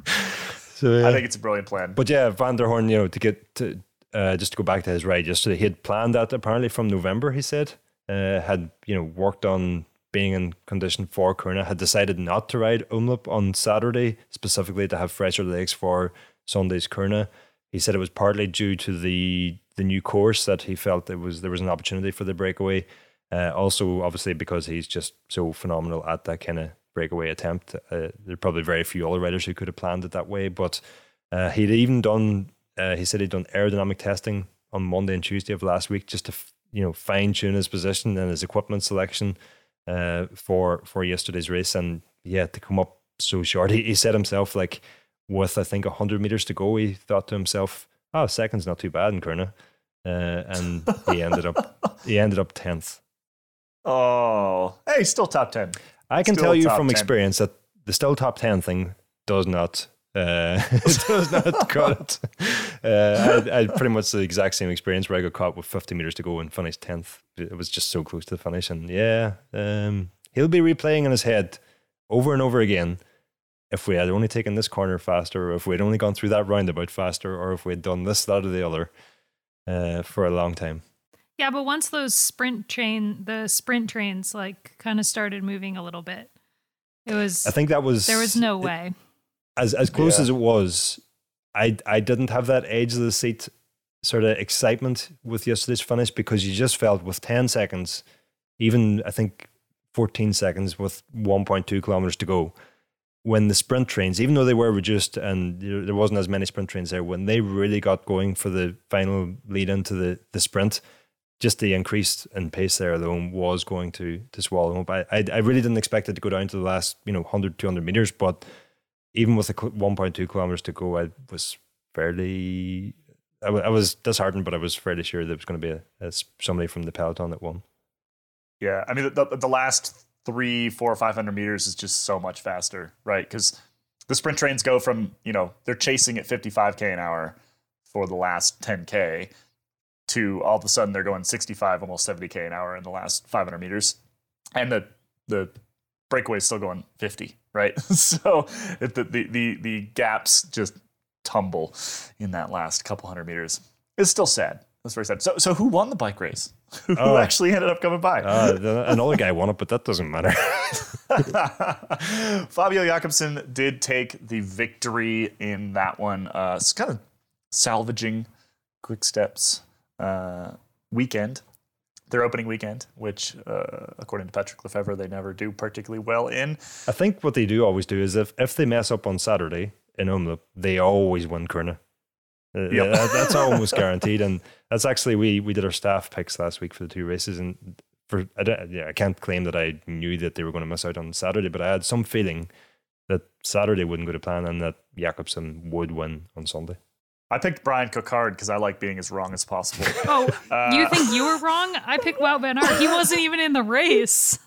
so yeah. I think it's a brilliant plan. But yeah, Van der Hoorn, you know, to get to uh, just to go back to his ride yesterday, he had planned that apparently from November. He said uh, had you know worked on being in condition for Kuurne, had decided not to ride Omloop on Saturday specifically to have fresher legs for Sunday's Kuurne. He said it was partly due to the the new course that he felt there was there was an opportunity for the breakaway. Uh, also, obviously, because he's just so phenomenal at that kind of breakaway attempt. Uh, there are probably very few other riders who could have planned it that way, but uh, he'd even done uh, he said he'd done aerodynamic testing on Monday and Tuesday of last week just to you know fine tune his position and his equipment selection uh, for for yesterday's race. And yeah, to come up so short, he, he said himself like with I think hundred meters to go, he thought to himself, "Oh, second's not too bad in Kuurne," uh, and he ended up he ended up tenth. Oh, hey, still top ten. I can still tell you from 10. experience that the still top ten thing does not uh, does not cut it. Uh, I, I, had pretty much the exact same experience where I got caught with 50 meters to go and finished 10th. It was just so close to the finish. And yeah, um, he'll be replaying in his head over and over again if we had only taken this corner faster, or if we'd only gone through that roundabout faster, or if we'd done this, that, or the other uh, for a long time. Yeah, but once those sprint train, the sprint trains, like kind of started moving a little bit, it was. I think that was. There was no way. It, as as close yeah. as it was, I I didn't have that edge of the seat sort of excitement with yesterday's finish because you just felt with ten seconds, even I think fourteen seconds with one point two kilometers to go, when the sprint trains, even though they were reduced and there wasn't as many sprint trains there, when they really got going for the final lead into the the sprint. Just the increase in pace there alone was going to to swallow up. I, I, I really didn't expect it to go down to the last, you know, 100, 200 meters, but even with the 1.2 kilometers to go, I was fairly. I, w- I was disheartened, but I was fairly sure there was going to be a, a, somebody from the peloton that won. Yeah, I mean the, the last three, four, or five hundred meters is just so much faster, right? Because the sprint trains go from you know they're chasing at 55k an hour for the last 10k to all of a sudden they're going 65, almost 70k an hour in the last 500 meters, and the the breakaway is still going 50, right? so the, the the the gaps just tumble in that last couple hundred meters. It's still sad. That's very sad. So so who won the bike race? who Oh. actually ended up coming by? Uh, the, another guy won it, but that doesn't matter. Fabio Jakobsen did take the victory in that one. Uh, it's kind of salvaging Quick Steps uh, weekend, their opening weekend, which, uh, according to Patrick Lefevre, they never do particularly well in. I think what they do always do is if, if they mess up on Saturday in Omloop, they always win Kuurne. Uh, Yep. that- that's almost guaranteed, and that's actually we we did our staff picks last week for the two races, and for I, don't, yeah, I can't claim that I knew that they were going to miss out on Saturday, but I had some feeling that Saturday wouldn't go to plan and that Jakobsen would win on Sunday. I picked Bryan Coquard because I like being as wrong as possible. Oh, Uh, you think you were wrong? I picked Wout Van Aert. He wasn't even in the race.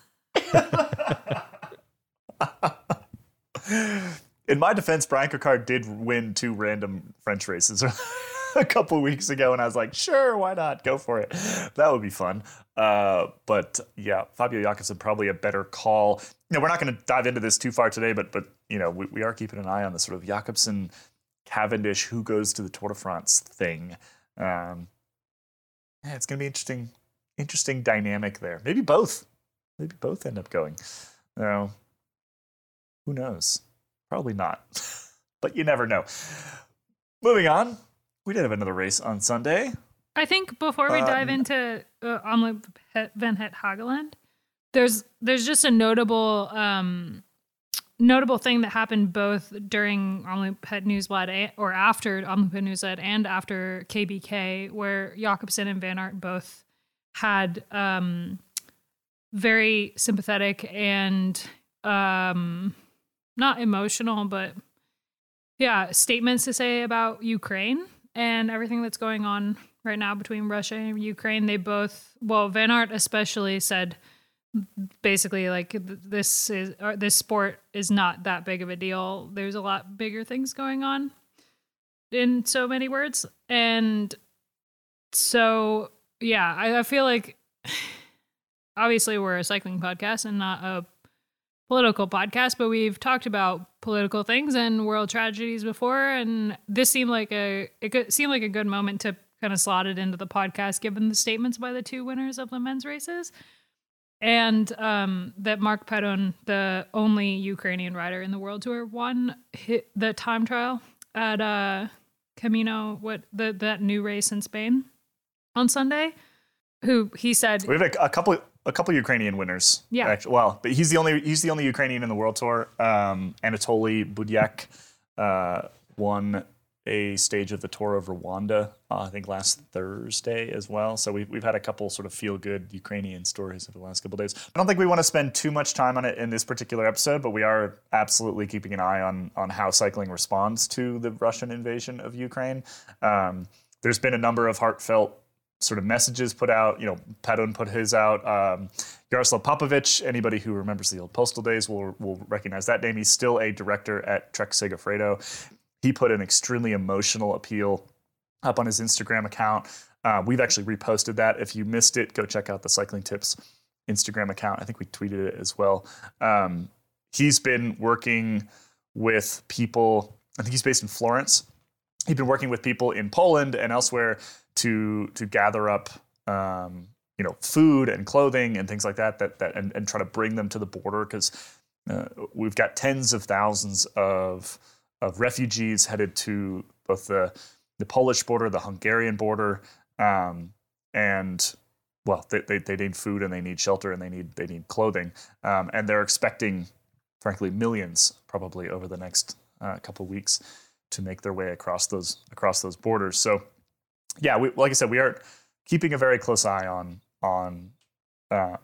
In my defense, Bryan Coquard did win two random French races a couple weeks ago, and I was like, sure, why not? Go for it. That would be fun. Uh, but yeah, Fabio Jakobsen probably a better call. You know, we're not going to dive into this too far today, but but you know, we, we are keeping an eye on the sort of Jakobsen, Cavendish, who goes to the Tour de France thing. Um, yeah, it's going to be interesting, interesting dynamic there. Maybe both. Maybe both end up going. No, who knows? Probably not. but you never know. Moving on, we did have another race on Sunday. I think before we Uh, dive into uh, Het- Van Het Hageland, there's there's just a notable um, notable thing that happened both during Nieuwsblad a- or after Omloop Het Nieuwsblad and after KBK, where Jakobsen and Van Aert both had um, very sympathetic and um, not emotional, but yeah, statements to say about Ukraine and everything that's going on right now between Russia and Ukraine. They both, well, Van Aert especially said basically like this is this sport is not that big of a deal. There's a lot bigger things going on in so many words. And so yeah, I, I feel like obviously we're a cycling podcast and not a political podcast, but we've talked about political things and world tragedies before, and this seemed like a it seemed like a good moment to kind of slot it into the podcast, given the statements by the two winners of the men's races, and um, that Mark Padun, the only Ukrainian rider in the world tour, won hit the time trial at uh, Camino, what the that new race in Spain on Sunday. Who he said We have a, a couple a couple Ukrainian winners. Yeah. Actually, well, but he's the only he's the only Ukrainian in the world tour. Um, Anatoly Budyak uh, won a stage of the Tour of Rwanda, uh, I think last Thursday as well. So we've, we've had a couple sort of feel good Ukrainian stories over the last couple days. I don't think we want to spend too much time on it in this particular episode, but we are absolutely keeping an eye on on how cycling responds to the Russian invasion of Ukraine. Um, there's been a number of heartfelt sort of messages put out. You know, Padun put his out. Um, Yaroslav Popovych, anybody who remembers the old postal days will will recognize that name. He's still a director at Trek Segafredo. He put an extremely emotional appeal up on his Instagram account. Uh, we've actually reposted that. If you missed it, go check out the Cycling Tips Instagram account. I think we tweeted it as well. Um, he's been working with people. I think he's based in Florence. He's been working with people in Poland and elsewhere to to gather up um, you know food and clothing and things like that that that and, and try to bring them to the border because uh, we've got tens of thousands of of refugees headed to both the the Polish border, the Hungarian border, um, and well, they, they they need food and they need shelter and they need they need clothing, um, and they're expecting, frankly, millions probably over the next uh, couple weeks to make their way across those across those borders. So yeah, we, like I said, we are keeping a very close eye on on uh,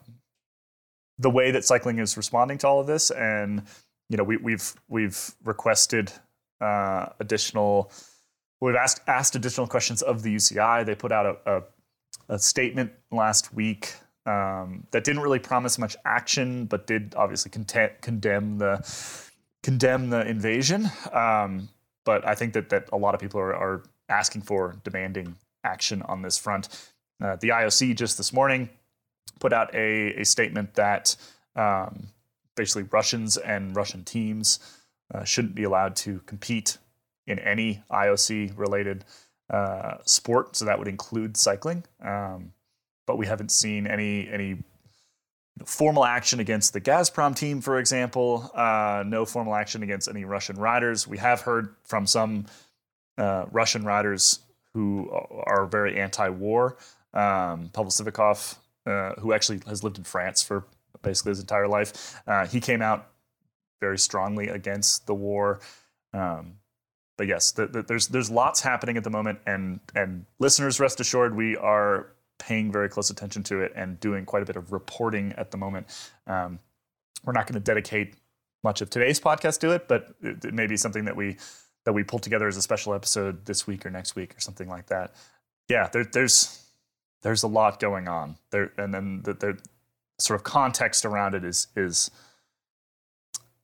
the way that cycling is responding to all of this, and you know, we, we've we've requested uh, additional. We've asked asked additional questions of the UCI. They put out a, a, a statement last week um, that didn't really promise much action, but did obviously content, condemn the condemn the invasion. Um, but I think that that a lot of people are, are asking for, demanding action on this front. Uh, the IOC just this morning put out a, a statement that um, basically Russians and Russian teams uh, shouldn't be allowed to compete in any IOC related uh, sport. So that would include cycling. Um, but we haven't seen any any formal action against the Gazprom team, for example. Uh, no formal action against any Russian riders. We have heard from some uh, Russian writers who are very anti-war. Um, Pavel Sivakov, uh, who actually has lived in France for basically his entire life, uh, he came out very strongly against the war. Um, but yes, the, the, there's there's lots happening at the moment, and and listeners, rest assured, we are paying very close attention to it and doing quite a bit of reporting at the moment. Um, we're not going to dedicate much of today's podcast to it, but it, it may be something that we that we pull together as a special episode this week or next week or something like that. Yeah, there, there's there's a lot going on there, and then the, the sort of context around it is is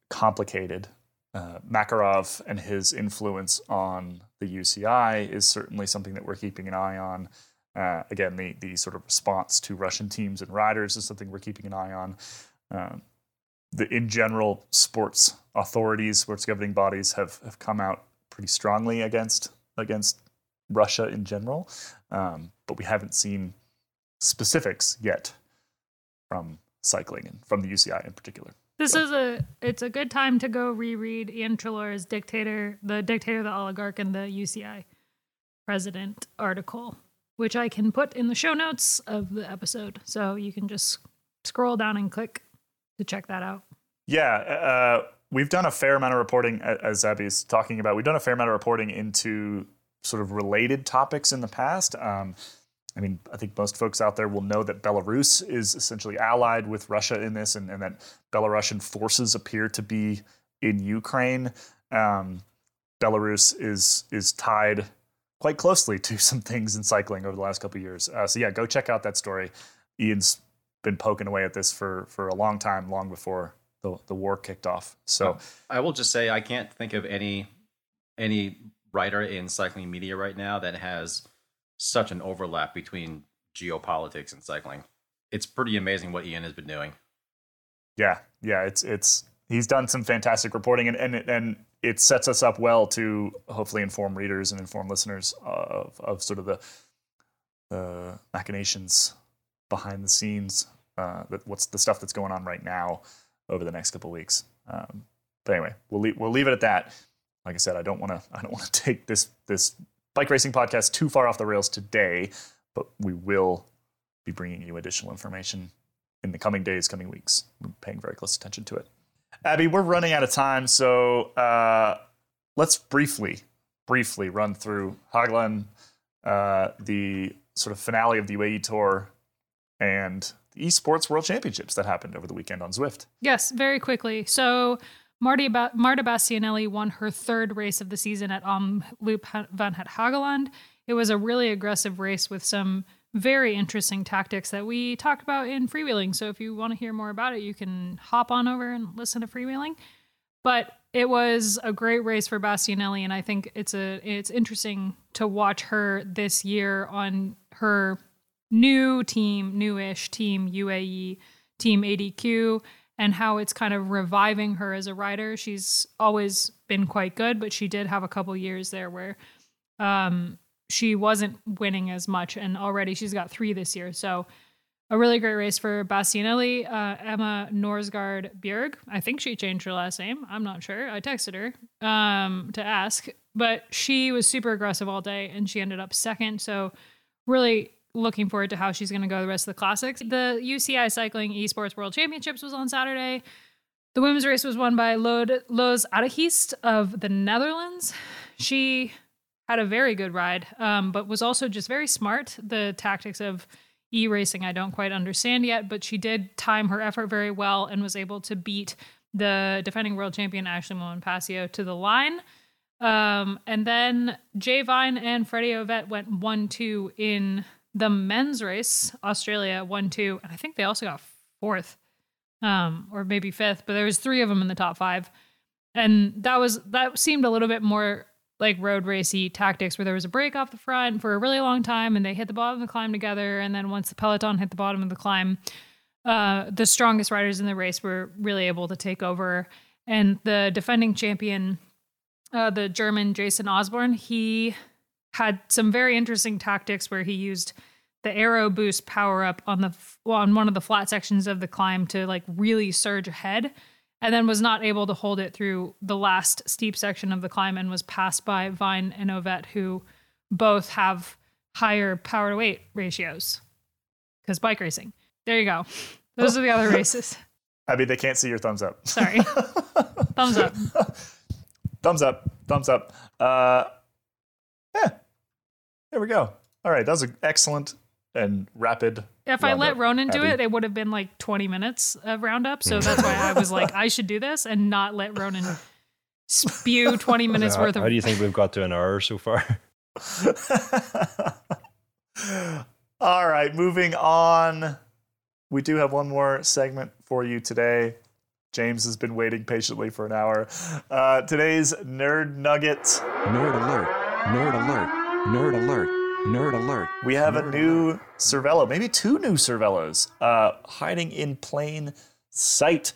complicated. Uh, Makarov and his influence on the UCI is certainly something that we're keeping an eye on. Uh, again, the the sort of response to Russian teams and riders is something we're keeping an eye on. Uh, the in general, sports authorities, sports governing bodies have have come out pretty strongly against against Russia in general, um, but we haven't seen specifics yet from cycling and from the UCI in particular. This so. is a it's a good time to go reread Iain Treloar's Dictator, the Dictator, the Oligarch, and the UCI President article which I can put in the show notes of the episode. So you can just scroll down and click to check that out. Yeah, uh, we've done a fair amount of reporting, as Abby's talking about. We've done a fair amount of reporting into sort of related topics in the past. Um, I mean, I think most folks out there will know that Belarus is essentially allied with Russia in this, and, and that Belarusian forces appear to be in Ukraine. Um, Belarus is is tied quite closely to some things in cycling over the last couple years. Uh, so yeah, go check out that story. Iain's been poking away at this for for a long time, long before the the war kicked off. So I will just say I can't think of any any writer in cycling media right now that has such an overlap between geopolitics and cycling. It's pretty amazing what Iain has been doing. Yeah, yeah, it's it's he's done some fantastic reporting and and and it sets us up well to hopefully inform readers and inform listeners of, of sort of the the machinations behind the scenes uh, that what's the stuff that's going on right now over the next couple weeks. Um, but anyway we'll leave, we'll leave it at that. Like i said i don't want to i don't want to take this this bike racing podcast too far off the rails today but we will be bringing you additional information in the coming days coming weeks. We're paying very close attention to it. Abby, we're running out of time, so uh, let's briefly, briefly run through Hageland, uh, the sort of finale of the UAE Tour, and Esports World Championships that happened over the weekend on Zwift. Yes, very quickly. So Marty ba- Marta Bastianelli won her third race of the season at Omloop van het Hageland. It was a really aggressive race with some very interesting tactics that we talked about in freewheeling. So if you want to hear more about it, you can hop on over and listen to freewheeling. But it was a great race for Bastianelli, and I think it's a it's interesting to watch her this year on her new team, newish team UAE, team ADQ, and how it's kind of reviving her as a rider. She's always been quite good, but she did have a couple years there where um, she wasn't winning as much, and already she's got three this year. So a really great race for Bastianelli. Uh, Emma Norsgaard Bjerg. I think she changed her last name. I'm not sure. I texted her um, to ask, but she was super aggressive all day, and she ended up second. So really looking forward to how she's going to go the rest of the classics. The UCI Cycling Esports World Championships was on Saturday. The women's race was won by Loes Adegeest of the Netherlands. She had a very good ride, um, but was also just very smart. The tactics of e racing, I don't quite understand yet, but she did time her effort very well and was able to beat the defending world champion Ashleigh Moolman Pasio to the line. Um, and then Jay Vine and Freddie Ovett went 1 2 in the men's race. Australia 1 2. And I think they also got fourth um, or maybe fifth, but there was three of them in the top five. And that was that seemed a little bit more like road racy tactics where there was a break off the front for a really long time and they hit the bottom of the climb together. And then once the peloton hit the bottom of the climb, uh, the strongest riders in the race were really able to take over. And the defending champion, uh, the German Jason Osborne, he had some very interesting tactics where he used the aero boost power up on the on one of the flat sections of the climb to like really surge ahead and then was not able to hold it through the last steep section of the climb and was passed by Vine and Ovett, who both have higher power to weight ratios because bike racing. There you go. Those are the other races. I mean, they can't see your thumbs up. Sorry. thumbs up. thumbs up. Thumbs up. Uh, yeah. There we go. All right. That was an excellent and rapid if I let Ronan do it, it would have been like 20 minutes of roundup. So that's why I was like, I should do this and not let Ronan spew 20 minutes so worth how, of. How do you think we've got to an hour so far? All right, moving on. We do have one more segment for you today. James has been waiting patiently for an hour. Uh, today's Nerd Nugget. Nerd alert. Nerd alert. Nerd alert. Nerd alert. We have Nerd a new Cervelo, maybe two new Cervelos, uh, hiding in plain sight.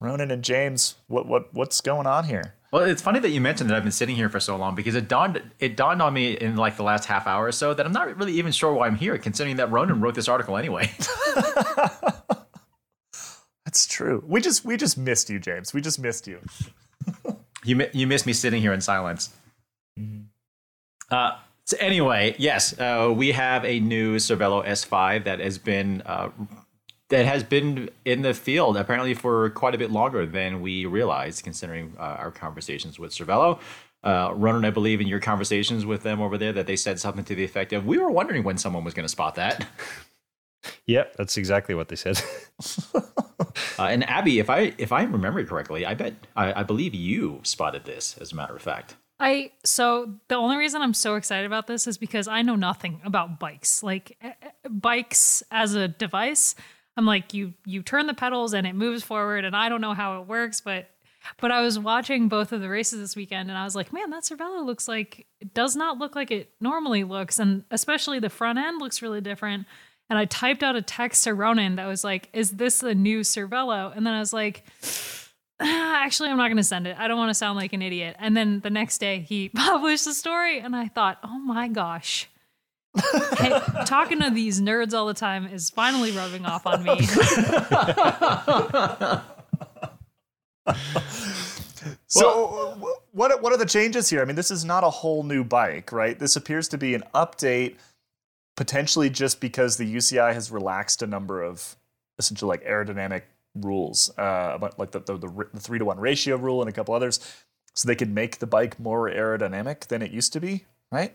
Ronan and James, what what what's going on here? Well, it's funny that you mentioned that I've been sitting here for so long because it dawned it dawned on me in like the last half hour or so that I'm not really even sure why I'm here, considering that Ronan wrote this article anyway. That's true. We just we just missed you, James. We just missed you. you you missed me sitting here in silence. Mm-hmm. Uh, so anyway, yes, uh, we have a new Cervelo S5 that has been uh, that has been in the field apparently for quite a bit longer than we realized, considering uh, our conversations with Cervelo. Uh, Ronan, I believe in your conversations with them over there that they said something to the effect of, "We were wondering when someone was going to spot that." Yep, that's exactly what they said. uh, and Abby, if I if I remember correctly, I bet I, I believe you spotted this. As a matter of fact. I so the only reason I'm so excited about this is because I know nothing about bikes. Like eh, eh, bikes as a device, I'm like you you turn the pedals and it moves forward and I don't know how it works, but but I was watching both of the races this weekend and I was like, man, that Cervelo looks like it does not look like it normally looks and especially the front end looks really different. And I typed out a text to Ronan that was like, "Is this a new Cervelo?" And then I was like, actually, I'm not going to send it. I don't want to sound like an idiot. And then the next day, he published the story, and I thought, oh my gosh. hey, talking to these nerds all the time is finally rubbing off on me. so, what what are the changes here? I mean, this is not a whole new bike, right? This appears to be an update, potentially just because the UCI has relaxed a number of essentially like aerodynamic rules, uh, about like the, the, the, the three to one ratio rule and a couple others, so they could make the bike more aerodynamic than it used to be, right?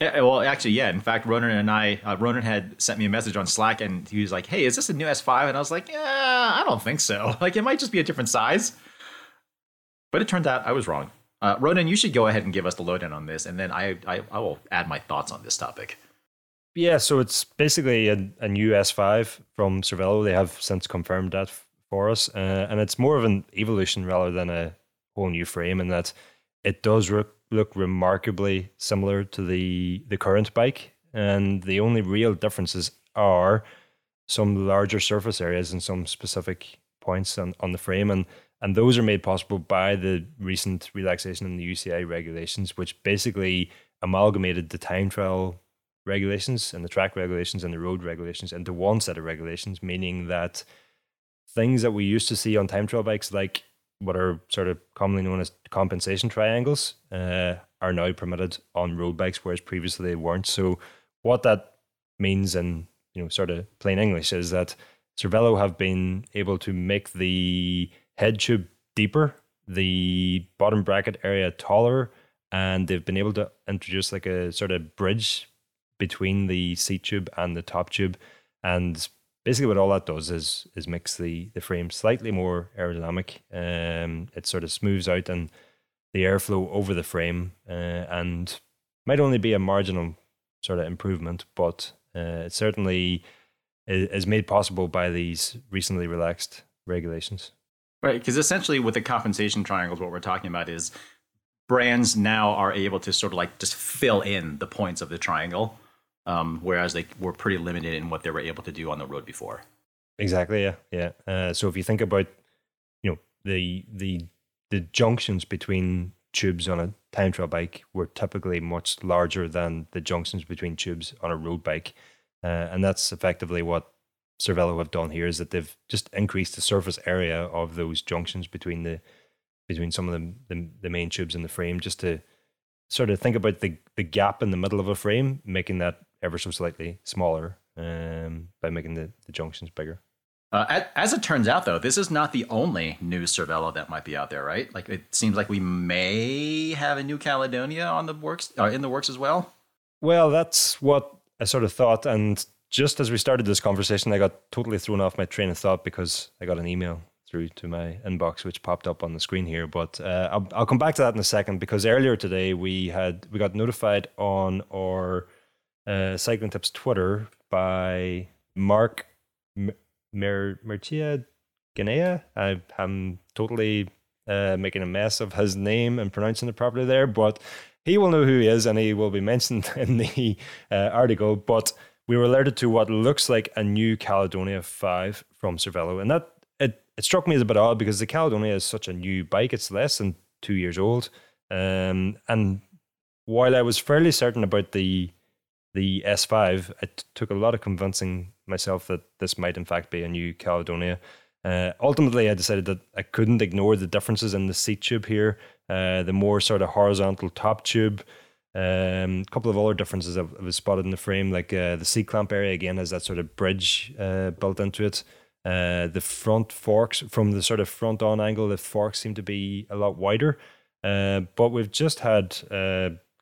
Yeah, well, actually, yeah. In fact, Ronan and I, uh, Ronan had sent me a message on Slack, and he was like, "Hey, is this a new S5?" And I was like, "Yeah, I don't think so. Like, it might just be a different size." But it turned out I was wrong. Uh, Ronan, you should go ahead and give us the lowdown on this, and then I, I, I will add my thoughts on this topic. Yeah, so it's basically a, a new S5 from Cervelo. They have since confirmed that for us, uh, and it's more of an evolution rather than a whole new frame. In that it does re- look remarkably similar to the the current bike, and the only real differences are some larger surface areas and some specific points on, on the frame, and and those are made possible by the recent relaxation in the UCI regulations, which basically amalgamated the time trial regulations and the track regulations and the road regulations into one set of regulations, meaning that things that we used to see on time trial bikes, like what are sort of commonly known as compensation triangles, uh, are now permitted on road bikes, whereas previously they weren't. So, what that means in you know sort of plain English is that Cervelo have been able to make the head tube deeper, the bottom bracket area taller, and they've been able to introduce like a sort of bridge between the seat tube and the top tube. And basically what all that does is is makes the the frame slightly more aerodynamic. Um, it sort of smooths out and the airflow over the frame, uh, and might only be a marginal sort of improvement, but uh, it certainly is, is made possible by these recently relaxed regulations. Right, because essentially with the compensation triangles, what we're talking about is brands now are able to sort of like just fill in the points of the triangle, um, whereas they were pretty limited in what they were able to do on the road before. Exactly. Yeah. Yeah. Uh, so if you think about, you know, the the the junctions between tubes on a time trial bike were typically much larger than the junctions between tubes on a road bike, uh, and that's effectively what Cervelo have done here is that they've just increased the surface area of those junctions between the between some of the the, the main tubes in the frame, just to sort of think about the the gap in the middle of a frame, making that ever so slightly smaller um, by making the, the junctions bigger. Uh, as it turns out, though, this is not the only new Cervelo that might be out there, right? Like it seems like we may have a new Caledonia on the works, uh, in the works as well. Well, that's what I sort of thought, and just as we started this conversation, I got totally thrown off my train of thought because I got an email through to my inbox, which popped up on the screen here. But uh, I'll, I'll come back to that in a second because earlier today we had we got notified on our uh, Cycling Tips Twitter by Mark Mer- Mertia Ganea. I, am totally uh, making a mess of his name and pronouncing it properly there, but he will know who he is and he will be mentioned in the uh, article. But we were alerted to what looks like a new Caledonia 5 from Cervelo. And that it, it struck me as a bit odd because the Caledonia is such a new bike. It's less than two years old. Um, and while I was fairly certain about the the S5, it took a lot of convincing myself that this might in fact be a new Caledonia. Uh, ultimately, I decided that I couldn't ignore the differences in the seat tube here. Uh, the more sort of horizontal top tube, a um, couple of other differences I've, I've spotted in the frame, like uh, the seat clamp area again has that sort of bridge uh, built into it. Uh, the front forks from the sort of front on angle, the forks seem to be a lot wider. Uh, but we've just had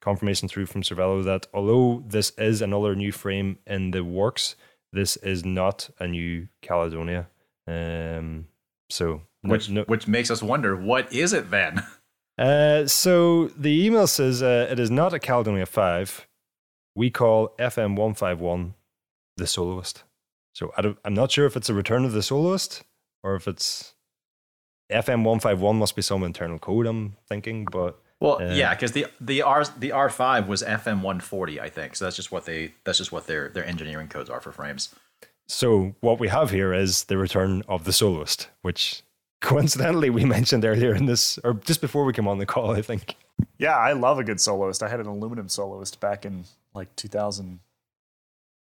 confirmation through from Cervelo that although this is another new frame in the works, this is not a new Caledonia. Um, so which no, which makes us wonder what is it then? Uh, so the email says uh, it is not a Caledonia 5. We call FM 151 the soloist. So I am not sure if it's a return of the soloist or if it's FM 151 must be some internal code, I'm thinking. But well, uh, yeah, because the the R the R five was FM one forty, I think. So that's just what they that's just what their their engineering codes are for frames. So what we have here is the return of the soloist, which coincidentally we mentioned earlier in this, or just before we came on the call, I think. Yeah, I love a good soloist. I had an aluminum soloist back in like two thousand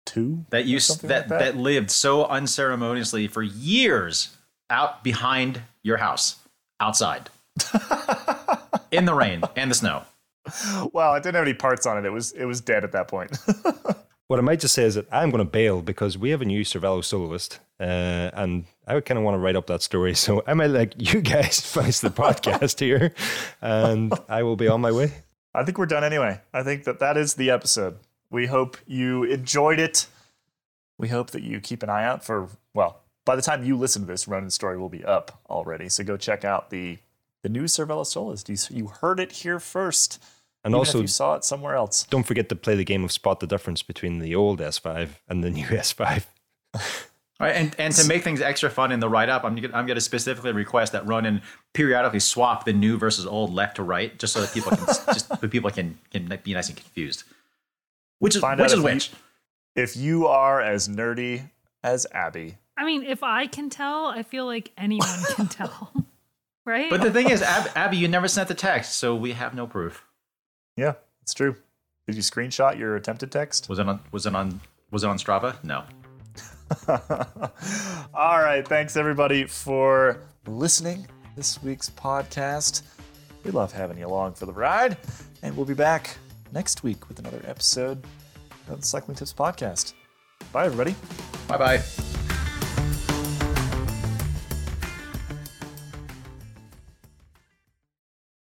two. That used that, like that that lived so unceremoniously for years out behind your house, outside in the rain and the snow. Well, it didn't have any parts on it. It was it was dead at that point. what I might just say is that I'm going to bail because we have a new Cervelo soloist, uh, and I kind of want to write up that story. So I might like you guys finish the podcast here, and I will be on my way. I think we're done anyway. I think that that is the episode. We hope you enjoyed it. We hope that you keep an eye out for well. By the time you listen to this, Ronan's story will be up already. So go check out the the new Cervelo Soloist. You, you heard it here first. And Even also, you saw it somewhere else. Don't forget to play the game of spot the difference between the old S5 and the new S5. All right, and, and to make things extra fun in the write up, I'm, I'm going to specifically request that Ronan periodically swap the new versus old left to right, just so that people can just so people can can be nice and confused. Which is Find which is which? You, if you are as nerdy as Abby, I mean, if I can tell, I feel like anyone can tell right? But the thing is, Ab- Abby, you never sent the text, so we have no proof. Yeah, it's true. Did you screenshot your attempted text? Was it on? Was it on? Was it on Strava? No. All right. Thanks everybody for listening this week's podcast. We love having you along for the ride, and we'll be back next week with another episode of the Cycling Tips Podcast. Bye, everybody. Bye bye.